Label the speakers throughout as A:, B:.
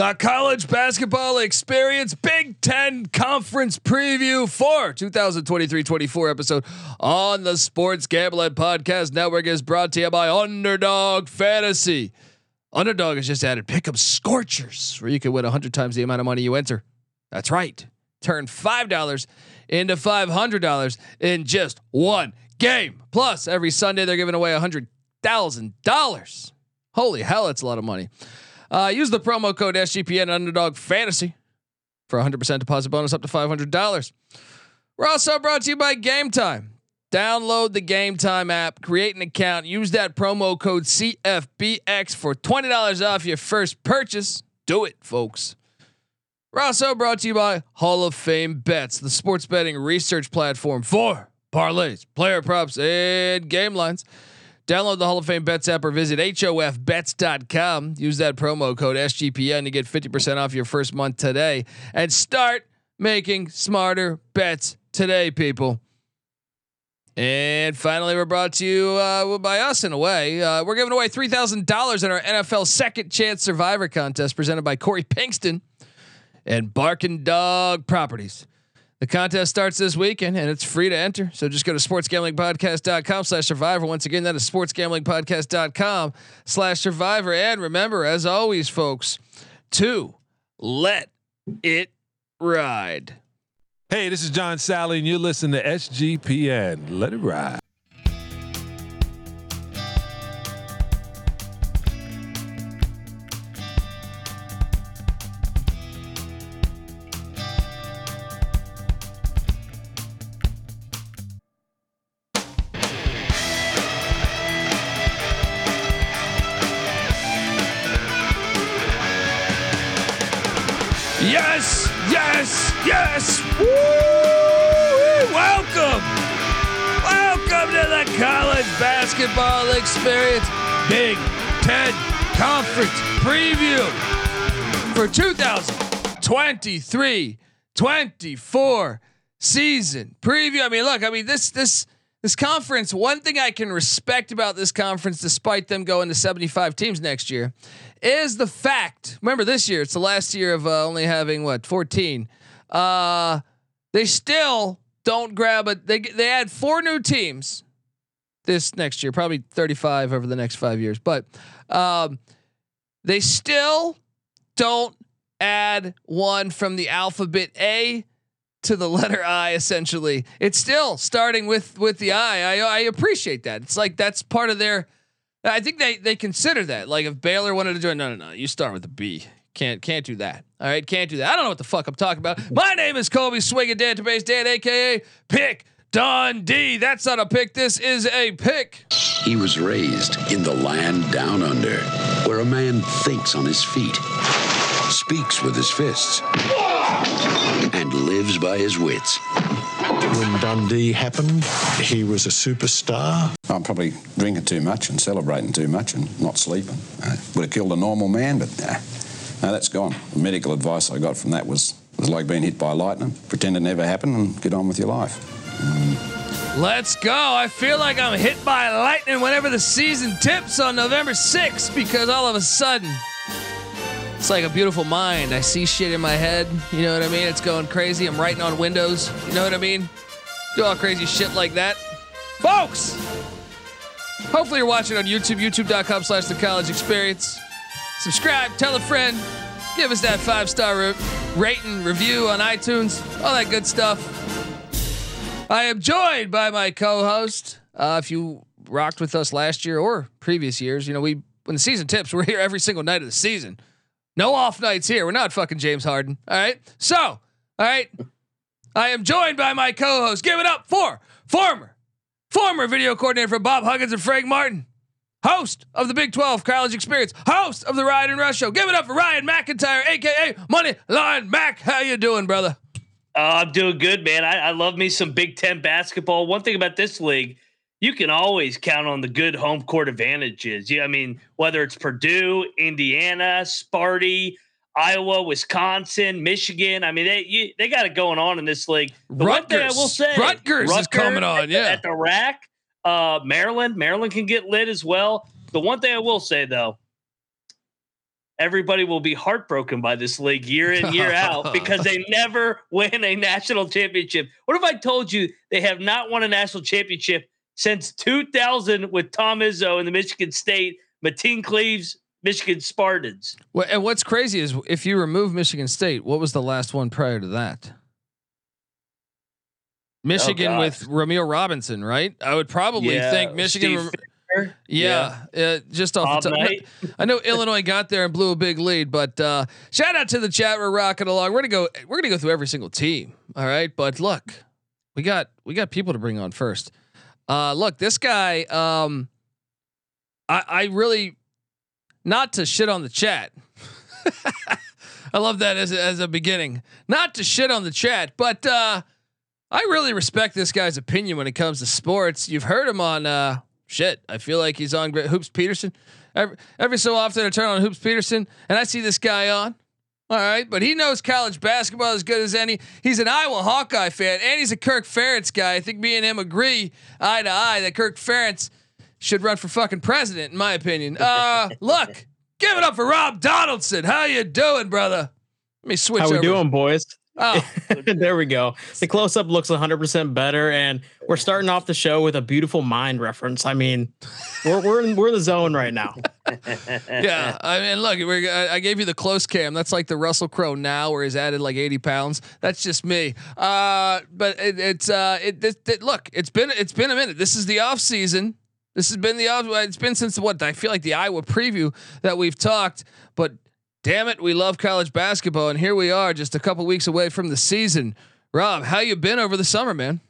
A: the college basketball experience Big Ten conference preview for 2023-24 episode on the Sports Gambling Podcast Network is brought to you by Underdog Fantasy. Underdog has just added pick 'em scorchers where you can win 100 times the amount of money you enter. That's right. Turn $5 into $500 in just one game. Plus, every Sunday they're giving away $100,000. Holy hell, that's a lot of money. Uh, use the promo code SGPN Underdog Fantasy for 100% deposit bonus up to $500. We're also brought to you by Game Time. Download the Game Time app, create an account, use that promo code CFBX for $20 off your first purchase. Do it, folks. We're also brought to you by Hall of Fame Bets, the sports betting research platform for parlays, player props, and game lines. Download the Hall of Fame Bets app or visit HOFBets.com. Use that promo code SGPN to get 50% off your first month today and start making smarter bets today, people. And finally, we're brought to you uh, by us in a way. Uh, we're giving away $3,000 in our NFL Second Chance Survivor contest presented by Corey Pinkston and Barking Dog Properties. The contest starts this weekend and it's free to enter. So just go to sportsgamblingpodcast.com slash survivor. Once again, that is sportsgamblingpodcast.com slash survivor. And remember, as always, folks, to let it ride.
B: Hey, this is John Salley, and you're listening to SGPN. Let it ride.
A: Yes, yes, yes. Woo! Welcome. Welcome to the college basketball experience. Big Ten Conference preview for 2023 24 season preview. I mean, look, I mean, this, this, this conference, one thing I can respect about this conference, despite them going to 75 teams next year, is the fact. Remember, this year it's the last year of uh, only having what 14. Uh, they still don't grab a. They they add four new teams this next year, probably 35 over the next five years, but um, they still don't add one from the alphabet A to the letter I. Essentially, it's still starting with with the I. I, I appreciate that. It's like that's part of their. I think they they consider that. Like if Baylor wanted to join, no, no, no. You start with the B. Can't can't do that. All right, can't do that. I don't know what the fuck I'm talking about. My name is Kobe Swinging Database Dan, aka Pick Dundee. That's not a pick. This is a pick.
C: He was raised in the land down under, where a man thinks on his feet, speaks with his fists, and lives by his wits.
D: When Dundee happened, he was a superstar.
E: I'm probably drinking too much and celebrating too much and not sleeping. Uh, would have killed a normal man, but nah, no, that's gone. The medical advice I got from that was was like being hit by lightning. Pretend it never happened and get on with your life.
A: Let's go. I feel like I'm hit by lightning whenever the season tips on November 6th because all of a sudden it's like a beautiful mind. I see shit in my head. You know what I mean? It's going crazy. I'm writing on windows. You know what I mean? Do all crazy shit like that. Folks! Hopefully you're watching on YouTube, youtube.com slash the college experience. Subscribe, tell a friend, give us that five star re- rating, review on iTunes, all that good stuff. I am joined by my co-host. Uh, if you rocked with us last year or previous years, you know we when the season tips, we're here every single night of the season. No off nights here. We're not fucking James Harden. All right. So, all right. I am joined by my co-host. Give it up for former, former video coordinator for Bob Huggins and Frank Martin, host of the Big 12 College Experience, host of the Ryan and Rush Show. Give it up for Ryan McIntyre, aka Money Line Mac. How you doing, brother?
F: Uh, I'm doing good, man. I, I love me some Big Ten basketball. One thing about this league, you can always count on the good home court advantages. Yeah, I mean, whether it's Purdue, Indiana, Sparty, Iowa, Wisconsin, Michigan. I mean, they you, they got it going on in this league. The one thing I will say,
A: Rutgers is coming on,
F: at the-
A: yeah.
F: at the rack. Uh, Maryland, Maryland can get lit as well. The one thing I will say though, everybody will be heartbroken by this league year in year out because they never win a national championship. What if I told you they have not won a national championship since 2000 with Tom Izzo in the Michigan State, Mateen Cleaves, Michigan Spartans?
A: Well, and what's crazy is if you remove Michigan State, what was the last one prior to that? Michigan
F: God.
A: with Rumeal Robinson, right? I would probably
F: Yeah,
A: think Michigan. Rem-
F: Fisher.
A: yeah, uh, just off
F: Bob
A: the top. I know Illinois got there and blew a big lead, but uh, shout out to the chat. We're rocking along. We're gonna go. We're gonna go through every single team. All right, but look, we got we got people to bring on first. Uh, look, this guy. Um, I I really not to shit on the chat. I love that as a, as a beginning. Not to shit on the chat, but uh, I really respect this guy's opinion when it comes to sports. You've heard him on uh, shit. I feel like he's on Hoops Peterson. Every, every so often, I turn on Hoops Peterson and I see this guy on. All right, but he knows college basketball as good as any. He's an Iowa Hawkeye fan, and he's a Kirk Ferentz guy. I think me and him agree eye to eye that Kirk Ferentz should run for fucking president, in my opinion. Uh, look, give it up for Rob Donaldson. How you doing, brother? Let me switch.
G: How we
A: over.
G: doing, boys?
A: Oh,
G: there we go. The close up looks 100% better, and we're starting off the show with a beautiful mind reference. I mean, we're we're in, we're in the zone right now.
A: yeah. I mean, look, we're, I I gave you the close cam. That's like the Russell Crowe now, where he's added like 80 pounds. That's just me. Uh, but it, it's uh, it, it, it- look, it's been it's been a minute. This is the off season. This has been the off. It's been since what I feel like the Iowa preview that we've talked. But damn it, we love college basketball, and here we are, just a couple weeks away from the season. Rob, how you been over the summer, man?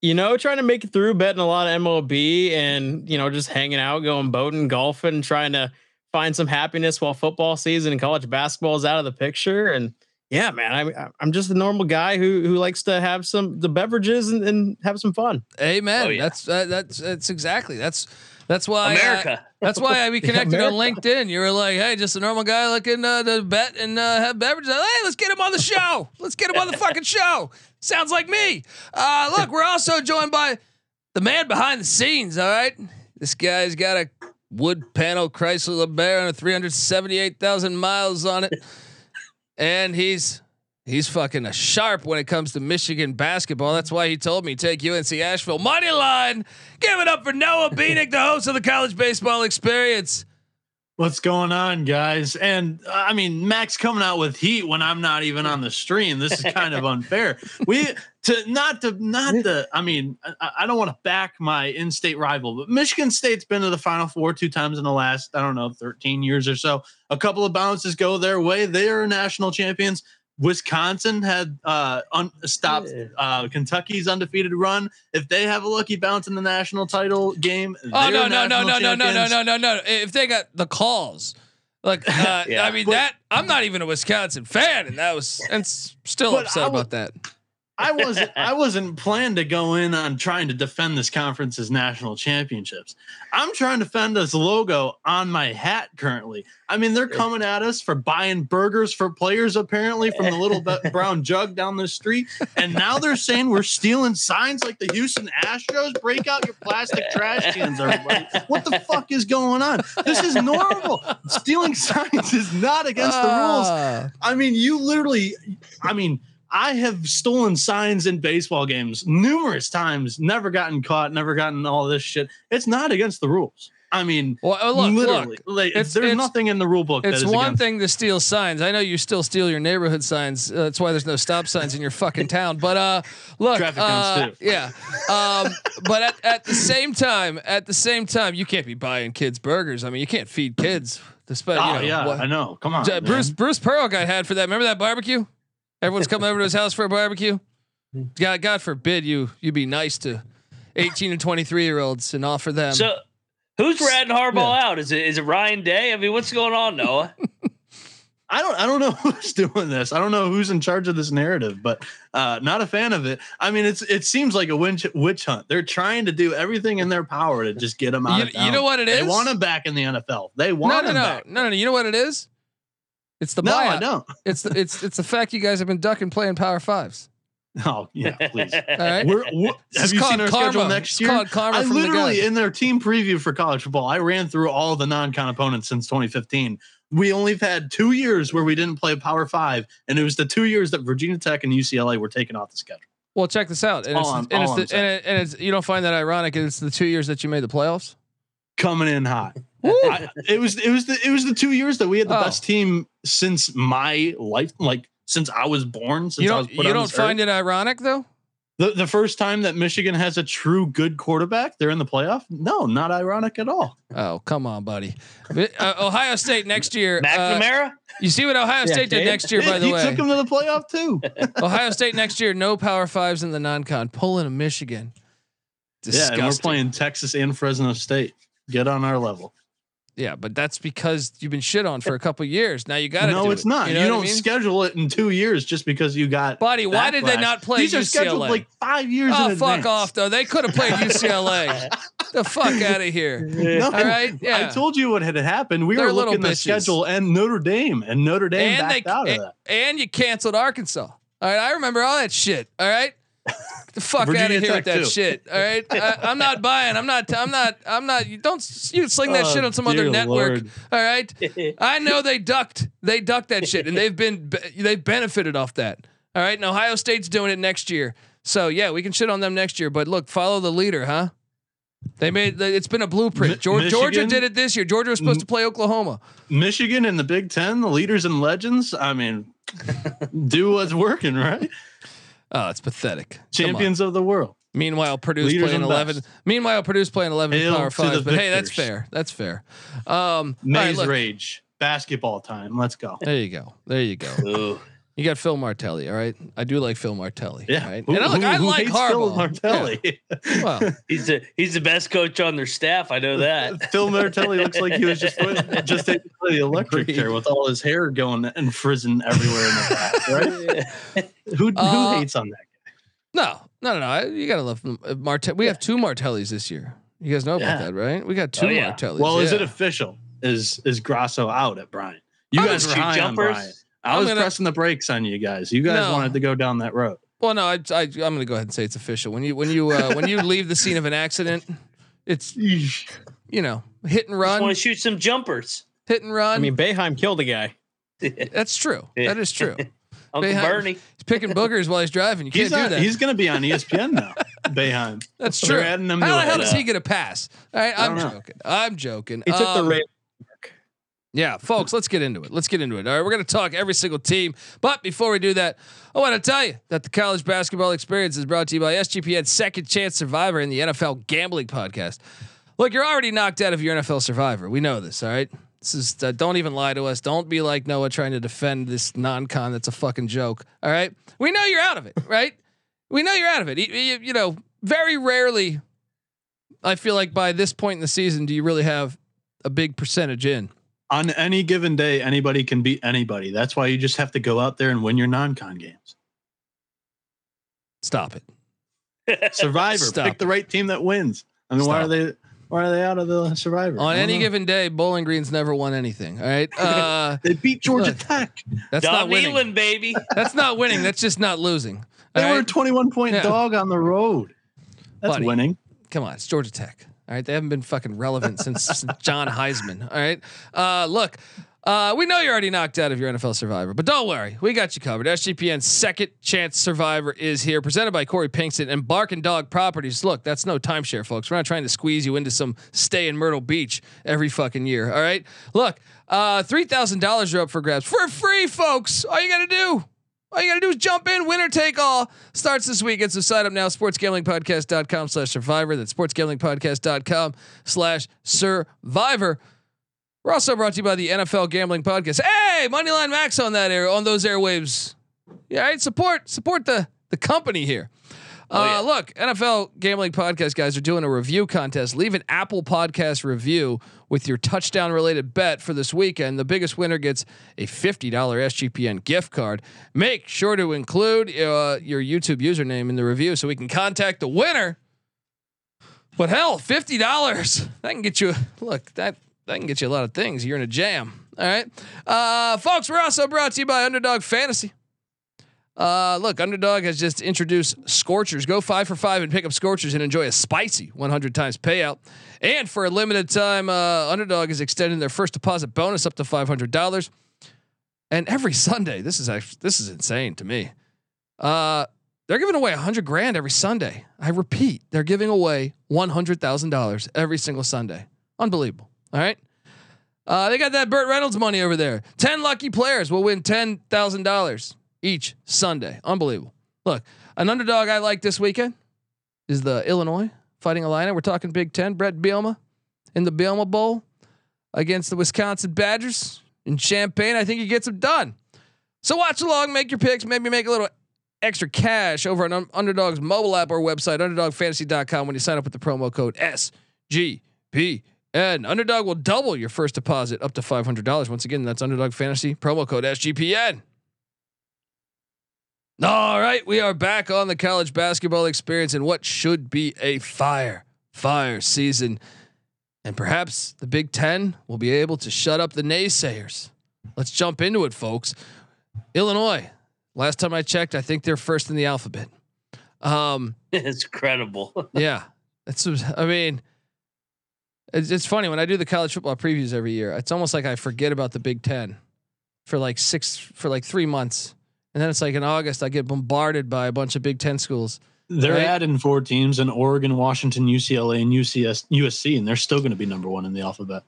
G: You know, trying to make it through, betting a lot of MLB, and you know, just hanging out, going boating, golfing, trying to find some happiness while football season and college basketball is out of the picture. And yeah, man, I'm I'm just a normal guy who who likes to have some the beverages and, and have some fun.
A: Amen.
F: Oh, yeah.
A: That's uh, that's that's exactly that's that's why uh,
F: America.
A: That's why we connected on LinkedIn. You were like, "Hey, just a normal guy looking uh, to bet and uh, have beverages. Hey, let's get him on the show. Let's get him on the fucking show." Sounds like me. Uh, look, we're also joined by the man behind the scenes. All right, this guy's got a wood panel Chrysler LeBaron with 378,000 miles on it, and he's he's fucking a sharp when it comes to Michigan basketball. That's why he told me take UNC Asheville money line. Give it up for Noah Bieniek, the host of the College Baseball Experience.
H: What's going on, guys? And uh, I mean, Max coming out with heat when I'm not even on the stream. This is kind of unfair. We to not to not the. I mean, I, I don't want to back my in-state rival, but Michigan State's been to the Final Four two times in the last I don't know 13 years or so. A couple of bounces go their way. They are national champions. Wisconsin had uh, un- stopped uh, Kentucky's undefeated run. If they have a lucky bounce in the national title game,
A: Oh
H: they're
A: no no no no no no no no no no! If they got the calls, like uh,
F: Yeah.
A: I mean that I'm not even a Wisconsin fan, and that was and s- still upset
H: I w-
A: about that.
H: I wasn't I wasn't planned to go in on trying to defend this conference's national championships. I'm trying to defend this logo on my hat currently. I mean, they're coming at us for buying burgers for players apparently from the little brown jug down the street, and now they're saying we're stealing signs like the Houston Astros. Break out your plastic trash cans, everybody! What the fuck is going on? This is normal. Stealing signs is not against the rules.
A: Ah.
H: I mean, you literally, I mean, I have stolen signs in baseball games numerous times, never gotten caught, never gotten all this shit. It's not against the rules. I mean,
A: Well, uh, look,
H: literally,
A: look.
H: like,
A: it's-
H: there's
A: it's-
H: nothing in the rule book
A: It's
H: is
A: one
H: against.
A: thing to steal signs. I know you still steal your neighborhood signs. Uh, that's why there's no stop signs in your fucking town. But uh, look,
H: Traffic
A: uh,
H: too.
A: yeah. Um, but at, at the same time, at the same time, you can't be buying kids burgers. I mean, you can't feed kids. Despite,
H: Oh
A: you know,
H: yeah,
A: what-
H: I know. Come on,
A: J-
H: man.
A: Bruce Bruce Pearl got had for that. Remember that barbecue? Everyone's coming over to his house for a barbecue. God, God forbid you you be nice to eighteen and twenty three year olds and offer them.
F: So who's ratting Harbaugh out? Is it is it Ryan Day? I mean, what's going on, Noah?
H: I don't I don't know who's doing this. I don't know who's in charge of this narrative, but uh, not a fan of it. I mean, it's it seems like a witch, witch hunt. They're trying to do everything in their power to just get him out.
A: You-
H: of
A: you know what it is?
H: They want him back in the NFL. They
A: no,
H: want
A: no,
H: him
A: no,
H: back.
A: no, no, no. You know what it is? It's the
H: No,
A: buyout.
H: I don't.
A: It's the it's it's the fact you guys have been ducking playing power fives.
H: Oh yeah, please.
A: All right.
H: We're, we're-
A: This
H: have
A: is
H: you
A: called
H: seen our
A: karma.
H: schedule next year?
A: called karma
H: I
A: from the
H: literally in their team preview for college football, I ran through all the non-con opponents since 2015. We only have had two years where we didn't play Power Five, and it was the two years that Virginia Tech and UCLA were taken off the schedule.
A: Well, check this out. And
H: All
A: it's, and, it's the, and, it, and it's you don't find that ironic. It's the two years that you made the playoffs.
H: Coming in hot. I, it was it was the it was the two years that we had the
A: Oh.
H: best team since my life, like since I was born. Since
A: You
H: I was
A: don't
H: put
A: you
H: on
A: don't find
H: earth.
A: it ironic though?
H: the the first time that Michigan has a true good quarterback, they're in the playoff. No, not ironic at all.
A: Oh come on, buddy. Uh, Ohio State next year. uh,
F: McNamara.
A: you see what Ohio
G: Yeah,
A: State did next year, by the way.
H: he
A: way.
H: took them to the playoff too.
A: Ohio State next year, no Power Fives in the non-con. Pulling a Michigan.
H: Yeah, and we're playing Texas and Fresno State. Get on our level.
A: Yeah, but that's because you've been shit on for a couple years. Now you got to.
H: no, it's
A: it.
H: not. You,
A: know I
H: don't
A: mean?
H: schedule it in two years just because you got.
A: Buddy, why did they not play
H: These are
A: UCLA?
H: scheduled like five years.
A: Oh fuck
H: advance.
A: off though! They could have played UCLA. the fuck out of here.
H: No,
A: All right, yeah.
H: I told you what had happened. We
A: They're
H: were looking at
A: the
H: schedule and Notre Dame, and Notre Dame
A: and
H: backed
A: they
H: out of
A: and,
H: that.
A: and you canceled Arkansas. All right, I remember all that shit. All right, the fuck out of here
H: Tech,
A: with that
H: too.
A: shit. All right, I, I'm not buying. I'm not. I'm not. I'm not. You don't. You sling that
H: Oh,
A: shit on some other network.
H: Lord.
A: All right, I know they ducked. They ducked that shit, and they've been they've benefited off that. All right, and Ohio State's doing it next year. So yeah, we can shit on them next year. But look, follow the leader, huh? They made. It's been a blueprint. Georgia, Georgia did it this year. Georgia was supposed to play Oklahoma.
H: Michigan and the Big Ten, the leaders and legends. I mean, do what's working, right?
A: Oh, it's pathetic.
H: Champions of the world.
A: Meanwhile, Purdue's
H: Leaders
A: playing eleven.
H: best.
A: Meanwhile, Purdue's playing eleven
H: Hail
A: power
H: to
A: fives.
H: the
A: But hey, that's fair. That's fair. Um, all right,
H: Maze
A: look,
H: rage. Basketball time. Let's go.
A: there you go. There you go.
F: Ooh.
A: You got Phil Martelli. All right, I do like Phil Martelli.
H: Yeah.
A: Right?
H: Who-
A: and I, look,
H: who-
A: I
H: who
A: like
H: hates Phil Martelli.
A: Yeah. Well,
F: He's the he's the best coach on their staff. I know that.
H: Phil Martelli looks like he was just just taking the electric
A: Agreed.
H: chair with all his hair going and frizzing everywhere in the back, right? Who, who
A: Uh,
H: hates on that?
A: no, no, no, no. I- You gotta love uh, Martelli. We have two Martellis this year. You guys know about that, right? We got two
F: Oh, yeah.
A: Martellis.
H: Well, is it official? Is is Grasso out at Bryant? You
A: I'm
H: guys
F: gonna
H: were
F: shoot
H: high on
F: jumpers.
H: Bryant. I was
A: gonna-
H: pressing the brakes on you guys. You guys
A: No.
H: wanted to go down that road.
A: Well, no, I, I, I'm going to go ahead and say it's official. When you, when you, uh, when you leave the scene of an accident, it's you know hit and
F: Just want to shoot some jumpers.
A: hit and run.
G: I mean, Boeheim killed a guy.
A: that's true. That is true.
F: Uncle
A: Boeheim-
F: Bernie.
A: He's picking boogers while he's driving. You
H: He's
A: can't
H: not,
A: do that.
H: he's going to be on ESPN now. Boeheim.
A: That's true.
H: adding him
A: How
H: to
A: the hell does he get a pass? All right,
H: I
A: I'm joking. I'm joking.
G: He took the
A: Um,
G: race.
A: Yeah, folks, let's get into it. Let's get into it. All right, we're going to talk every single team. But before we do that, I want to tell you that the college basketball experience is brought to you by SGPN Second Chance Survivor and the NFL Gambling Podcast. Look, you're already knocked out of your NFL Survivor. We know this, all right? This is uh, don't even lie to us. Don't be like Noah trying to defend this non-con that's a fucking joke. All right? We know you're out of it, right? We know you're out of it. You, you- you know, very rarely I feel like by this point in the season do you really have a big percentage in.
H: On any given day, anybody can beat anybody. That's why you just have to go out there and win your non-con games.
A: Stop it.
H: Survivor.
A: Stop
H: Pick the right team that wins. I mean, why are they? Why are they out of the Survivor?
A: On any
H: know.
A: given day, Bowling Green's never won anything. All right, uh,
H: they beat Georgia
A: Look.
H: Tech.
A: that's not winning.
F: Nealon, baby.
A: That's not winning. That's just not losing.
H: They
A: All
H: were a 21 point
A: Yeah.
H: dog on the road. That's
A: Buddy.
H: winning.
A: Come on, it's Georgia Tech. All right, they haven't been fucking relevant since John Heisman. All right, uh, look, uh, we know you're already knocked out of your NFL Survivor, but don't worry, we got you covered. SGPN's Second Chance Survivor is here, presented by Corey Pinkston and Barking Dog Properties. Look, that's no timeshare, folks. We're not trying to squeeze you into some stay in Myrtle Beach every fucking year. All right, look, uh, three thousand dollars are up for grabs for free, folks. All you got to do. All you gotta do is jump in, winner take all. Starts this weekend. So sign up now, sportsgamblingpodcast.com slash survivor. That's sportsgamblingpodcast.com slash survivor. We're also brought to you by the NFL Gambling Podcast. Hey, Moneyline Max on that air on those airwaves. Yeah, right, support support the the company here.
F: Oh, yeah.
A: uh, look, NFL Gambling Podcast guys are doing a review contest. Leave an Apple Podcast review with your touchdown related bet for this weekend. The biggest winner gets a $50 SGPN gift card. Make sure to include uh, your YouTube username in the review so we can contact the winner. But hell, $50. That can get you look, that that can get you a lot of things. You're in a jam. All right. Uh, folks, we're also brought to you by Underdog Fantasy. Uh, look, Underdog has just introduced Scorchers. Go five for five and pick up Scorchers and enjoy a spicy 100 times payout. And for a limited time, uh, Underdog is extending their first deposit bonus up to $500. And every Sunday, this is actually this is insane to me. Uh, they're giving away a hundred grand every Sunday. I repeat, they're giving away one hundred thousand dollars every single Sunday. Unbelievable. All right. Uh, they got that Burt Reynolds money over there. Ten lucky players will win ten thousand dollars each Sunday. Unbelievable. Look, an underdog I like this weekend is the Illinois Fighting Illini. We're talking Big Ten. Bret Bielema in the Bielema Bowl against the Wisconsin Badgers in Champaign. I think he gets them done. So watch along, make your picks, maybe make a little extra cash over on Underdog's mobile app or website, underdogfantasy.com, when you sign up with the promo code SGPN. Underdog will double your first deposit up to $500. Once again, that's Underdog Fantasy, promo code SGPN. All right, we are back on the college basketball experience and what should be a fire, fire season. And perhaps the Big Ten will be able to shut up the naysayers. Let's jump into it, folks. Illinois, last time I checked, I think they're first in the alphabet. Um,
F: it's credible.
A: yeah, it's. I mean, it's, it's funny when I do the college football previews every year. It's almost like I forget about the Big Ten for like six for like three months, and then it's like in August I get bombarded by a bunch of Big Ten schools.
H: They're
A: Right.
H: adding four teams in Oregon, Washington, UCLA, and UCS, USC, and they're still going to be number one in the alphabet.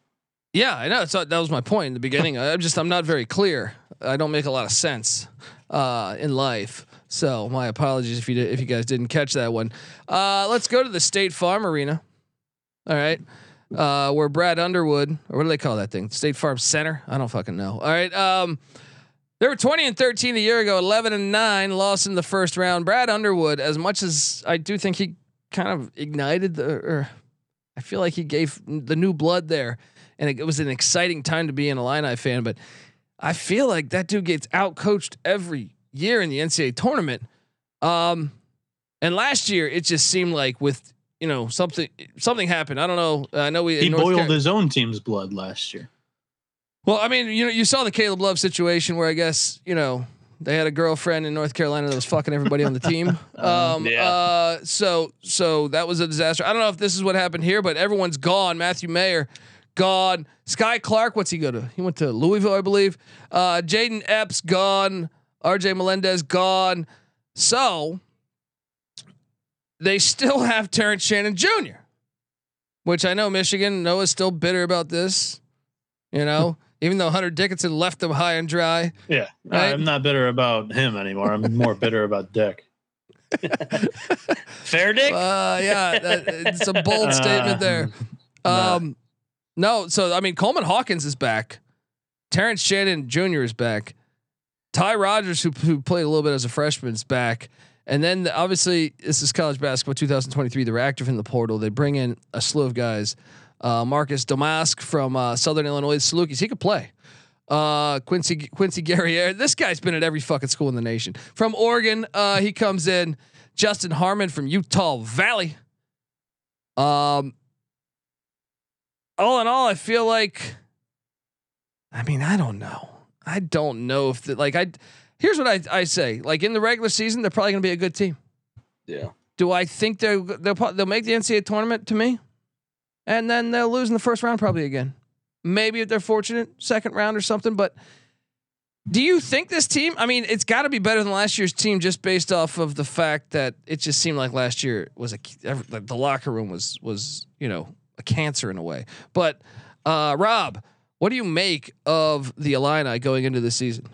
A: Yeah, I know. So that was my point in the beginning. I'm just I'm not very clear. I don't make a lot of sense uh, in life. So my apologies if you did, if you guys didn't catch that one. Uh, let's go to the State Farm Arena. All right, uh, where Brad Underwood or what do they call that thing? State Farm Center. I don't fucking know. All right. Um, they were 20 and 13 a year ago, 11 and 9, lost in the first round. Brad Underwood, as much as I do think he kind of ignited the, or I feel like he gave the new blood there, and it, was an exciting time to be an Illini fan. But I feel like that dude gets out coached every year in the NCAA tournament. Um, and last year it just seemed like with you know something something happened. I don't know. I know we
H: He boiled
A: Car-
H: his own team's blood last year.
A: Well, I mean, you know, you saw the Caleb Love situation where I guess you know they had a girlfriend in North Carolina that was fucking everybody on the team. Um,
F: Yeah.
A: uh, so so that was a disaster. I don't know if this is what happened here, but everyone's gone. Matthew Mayer gone. Skyy Clark, what's he go to? He went to Louisville, I believe. Uh, Jayden Epps gone. RJ Melendez gone. So they still have Terrence Shannon Jr., which I know Michigan Noah's still bitter about this. You know, even though Hunter Dickinson left them high and dry.
H: Yeah,
A: Right?
H: I'm not bitter about him anymore. I'm more bitter about Dick.
F: Fair dick.
A: Uh, yeah, that, it's a bold statement there. Um, no, so I mean Coleman Hawkins is back. Terrence Shannon Jr. is back. Ty Rodgers, who who played a little bit as a freshman, is back. And then the- obviously this is college basketball 2023. They're active in the portal. They bring in a slew of guys. Uh, Marcus Domask from uh, Southern Illinois Salukis. He could play. Uh, Quincy Quincy Guerrier. This guy's been at every fucking school in the nation. From Oregon, uh, he comes in. Justin Harmon from Utah Valley. Um, all in all, I feel like. I mean, I don't know. I don't know if the, like I. Here's what I I say. Like in the regular season, they're probably going to be a good team.
F: Yeah.
A: Do I think they're they'll they'll make the NCAA tournament to me, and then they'll lose in the first round probably again. Maybe if they're fortunate, second round or something. But do you think this team? I mean, it's got to be better than last year's team just based off of the fact that it just seemed like last year was a like the locker room was was you know a cancer in a way. But uh, Rob, what do you make of the Illini going into the season?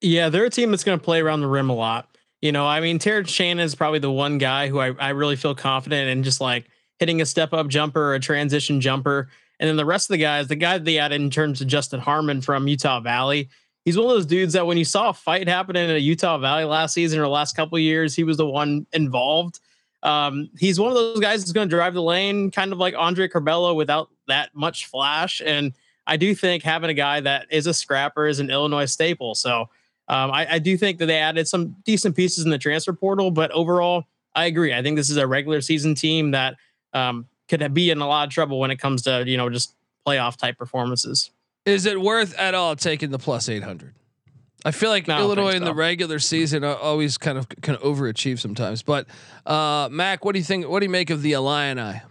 G: Yeah, they're a team that's going to play around the rim a lot. You know, I mean, Terrence Shannon is probably the one guy who I, I really feel confident in just like hitting a step up jumper or a transition jumper. And then the rest of the guys, the guy that they added in terms of Justin Harmon from Utah Valley, he's one of those dudes that when you saw a fight happening in a Utah Valley last season or last couple years, he was the one involved. Um, he's one of those guys that's going to drive the lane, kind of like Andre Curbelo without that much flash. And I do think having a guy that is a scrapper is an Illinois staple. So um, I, I do think that they added some decent pieces in the transfer portal, but overall, I agree. I think this is a regular season team that um, could be in a lot of trouble when it comes to you know just playoff type performances.
A: Is it worth at all taking the plus eight hundred? I feel like
G: I don't
A: Illinois
G: think
A: in the regular season always kind of can overachieve sometimes. But uh, Mac, what do you think? What do you make of the Illini?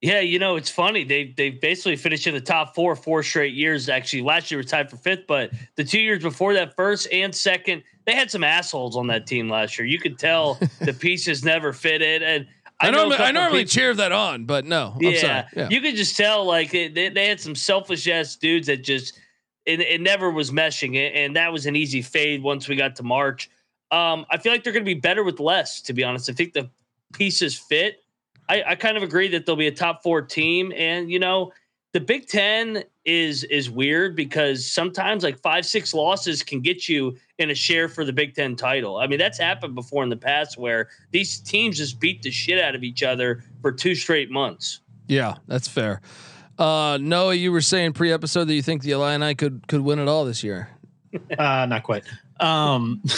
F: Yeah, you know, it's funny. They they basically finished in the top four four straight years. Actually, last year was tied for fifth, but the two years before that, first and second, they had some assholes on that team last year. You could tell the pieces never fitted. And
A: I,
F: know
A: I normally
F: people-
A: cheer that on, but no, I'm
F: yeah,
A: sorry. Yeah.
F: you could just tell like they, they, they had some selfish ass dudes that just it, it never was meshing it, and that was an easy fade once we got to March. Um, I feel like they're going to be better with less. To be honest, I think the pieces fit. I, I kind of agree that they'll be a top four team, and you know the Big Ten is is weird because sometimes like five six losses can get you in a share for the Big Ten title. I mean that's happened before in the past where these teams just beat the shit out of each other for two straight months.
A: yeah, that's fair. Uh, Noah, you were saying pre-episode that you think the Illini could could win it all this year.
H: Uh, not quite. Um,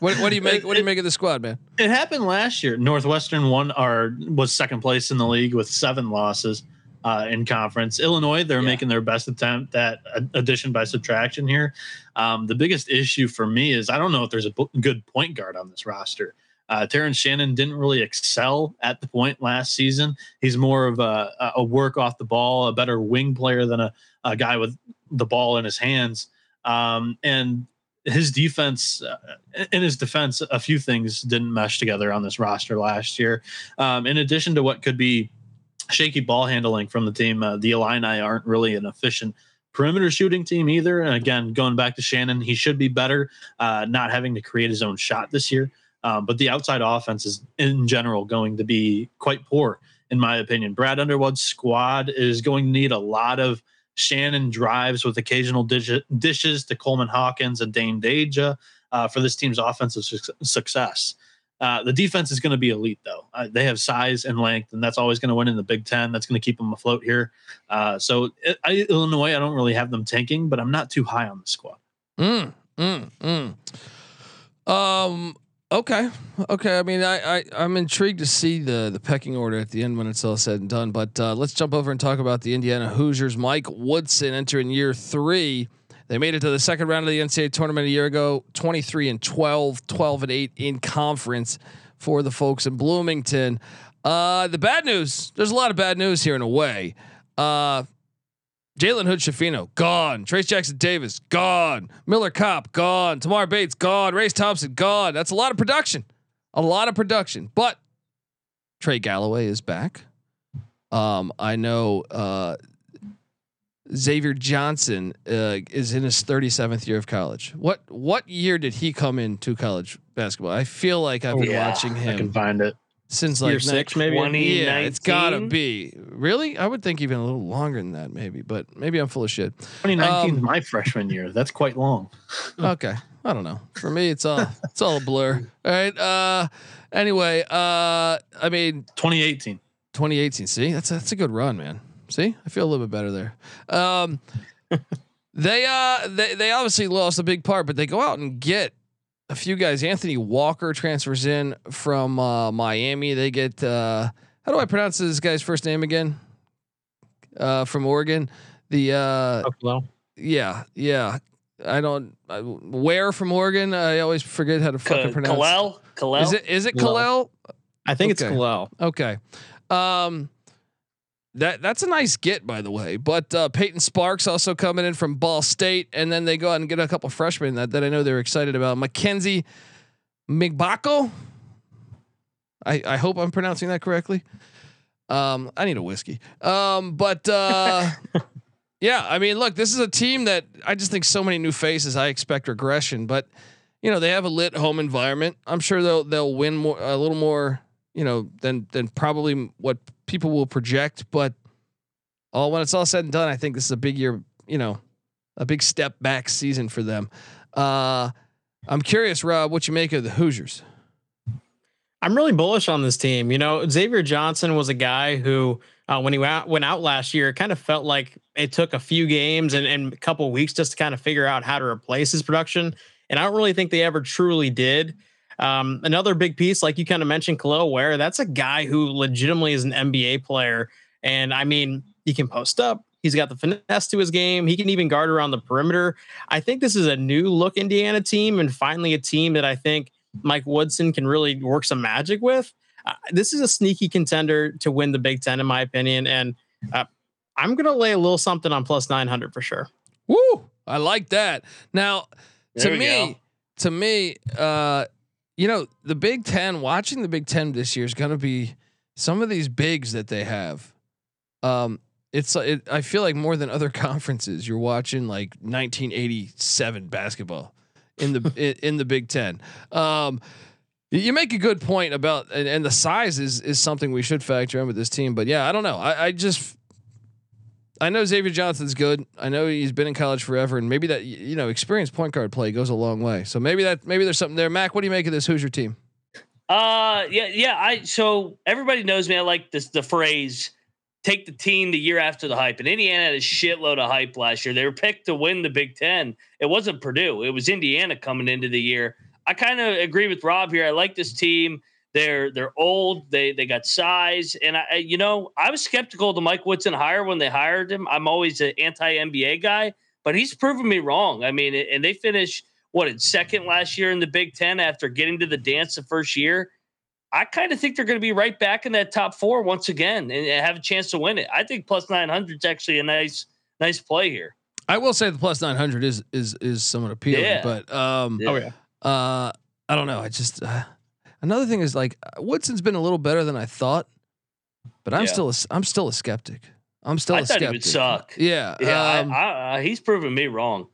A: What, what do you make? What do you make of the squad, man?
H: It happened last year. Northwestern won or was second place in the league with seven losses uh, in conference. Illinois, they're
F: Yeah.
H: making their best attempt at addition by subtraction here. Um, the biggest issue for me is I don't know if there's a good point guard on this roster. Uh, Terrence Shannon didn't really excel at the point last season. He's more of a, a work off the ball, a better wing player than a, a guy with the ball in his hands. Um, and his defense, uh, in his defense, a few things didn't mesh together on this roster last year. Um, in addition to what could be shaky ball handling from the team, uh, the Illini aren't really an efficient perimeter shooting team either. And again, going back to Shannon, he should be better, uh, not having to create his own shot this year. Um, but the outside offense is in general going to be quite poor, in my opinion. Brad Underwood's squad is going to need a lot of Shannon drives with occasional dishes to Coleman Hawkins and Dain Dainja uh, for this team's offensive suc success. Uh, the defense is going to be elite, though. Uh, they have size and length, and that's always going to win in the Big Ten. That's going to keep them afloat here. Uh, so, I, Illinois, I don't really have them tanking, but I'm not too high on the squad.
A: Mm, mm, mm. Um. Okay. Okay. I mean, I, I I'm intrigued to see the the pecking order at the end when it's all said and done. But uh, let's jump over and talk about the Indiana Hoosiers. Mike Woodson entering year three. They made it to the second round of the NCAA tournament a year ago. 23 and 12, 12 and 8 in conference for the folks in Bloomington. Uh, the bad news. There's a lot of bad news here in a way. Uh, Jalen Hood Schifino, gone. Trayce Jackson-Davis, gone. Miller Kopp, gone. Tamar Bates, gone. Race Thompson, gone. That's a lot of production. A lot of production. But Trey Galloway is back. Um, I know uh, Xavier Johnson uh, is in his 37th year of college. What what year did he come into college basketball? I feel like I've been
F: Yeah,
A: watching
H: I can
A: him
H: find it.
A: since
G: Year
A: like
G: six, maybe.
A: yeah, it's gotta be. Really? I would think even a little longer than that, maybe. But maybe I'm full of shit.
H: 2019 is
A: Um,
H: my freshman year. That's quite long.
A: Okay, I don't know. For me, it's all it's all a blur. All right. Uh, anyway, uh, I mean,
H: 2018.
A: 2018. See, that's that's a good run, man. See, I feel a little bit better there. Um, they uh they they obviously lost a big part, but they go out and get a few guys. Anthony Walker transfers in from uh, Miami. They get uh, how do I pronounce this guy's first name again? Uh, from Oregon. The uh,
G: Buffalo.
A: yeah, yeah. I don't. I, where from Oregon? I always forget how to fucking
F: Ka-
A: pronounce.
F: Kel'el, Kel'el.
A: Is it is it
G: Kel'el.
A: Kel'el?
G: I think it's
A: Okay.
G: Kel'el.
A: Okay. Um that that's a nice get by the way. But uh Payton Sparks also coming in from Ball State and then they go out and get a couple freshmen that, that I know they're excited about. Mackenzie Mgbako. I I hope I'm pronouncing that correctly. Um I need a whiskey. Um but uh yeah, I mean look, this is a team that I just think so many new faces. I expect regression, but you know, they have a lit home environment. I'm sure they'll they'll win more a little more, you know, than than probably what people will project. But all when it's all said and done, I think this is a big year, you know, a big step back season for them. Uh I'm curious, Rob, what you make of the Hoosiers.
G: I'm really bullish on this team. You know, Xavier Johnson was a guy who, uh, when he went out, went out last year, it kind of felt like it took a few games and, and a couple weeks just to kind of figure out how to replace his production. And I don't really think they ever truly did. Um, another big piece, like you kind of mentioned, Kel'el Ware, that's a guy who legitimately is an NBA player. And I mean, he can post up, He's got the finesse to his game. He can even guard around the perimeter. I think this is a new look Indiana team and finally a team that I think Mike Woodson can really work some magic with. Uh, this is a sneaky contender to win the Big Ten, in my opinion. And uh, I'm going to lay a little something on plus 900 for sure.
A: Woo! I like that. Now,
F: There
A: to me,
F: go.
A: to me, uh, you know, the Big Ten. Watching the Big Ten this year is going to be some of these bigs that they have. Um, it's it, I feel like more than other conferences, you're watching like 1987 basketball in the in, in the Big Ten. Um, you make a good point about and, and the size is is something we should factor in with this team. But yeah, I don't know. I, I just I know Xavier Johnson's good. I know he's been in college forever, and maybe that you know experienced point guard play goes a long way. So maybe that maybe there's something there. Mac, what do you make of this Hoosier team?
F: Uh, yeah, yeah. I so everybody knows me. I like this the phrase "take the team the year after the hype." And Indiana had a shitload of hype last year. They were picked to win the Big Ten. It wasn't Purdue. It was Indiana coming into the year. I kind of agree with Rob here. I like this team. They're they're old. They they got size, and I I- you know I was skeptical to Mike Woodson hire when they hired him. I'm always an anti NBA guy, but he's proven me wrong. I mean, and they finished what in second last year in the Big Ten after getting to the dance the first year. I kind of think they're going to be right back in that top four once again and and have a chance to win it. I think plus nine hundred is actually a nice nice play here.
A: I will say the plus nine hundred is is is somewhat appealing,
F: Yeah.
A: but um,
F: Yeah.
G: Oh, yeah.
A: uh, I don't know. I just uh, another thing is like Woodson's been a little better than I thought, but I'm
F: Yeah.
A: still a, I'm still a skeptic. I'm still
F: I
A: a
F: thought he
A: skeptic.
F: would suck.
A: Yeah,
F: Yeah,
A: um,
F: I, I, I, he's proven me wrong.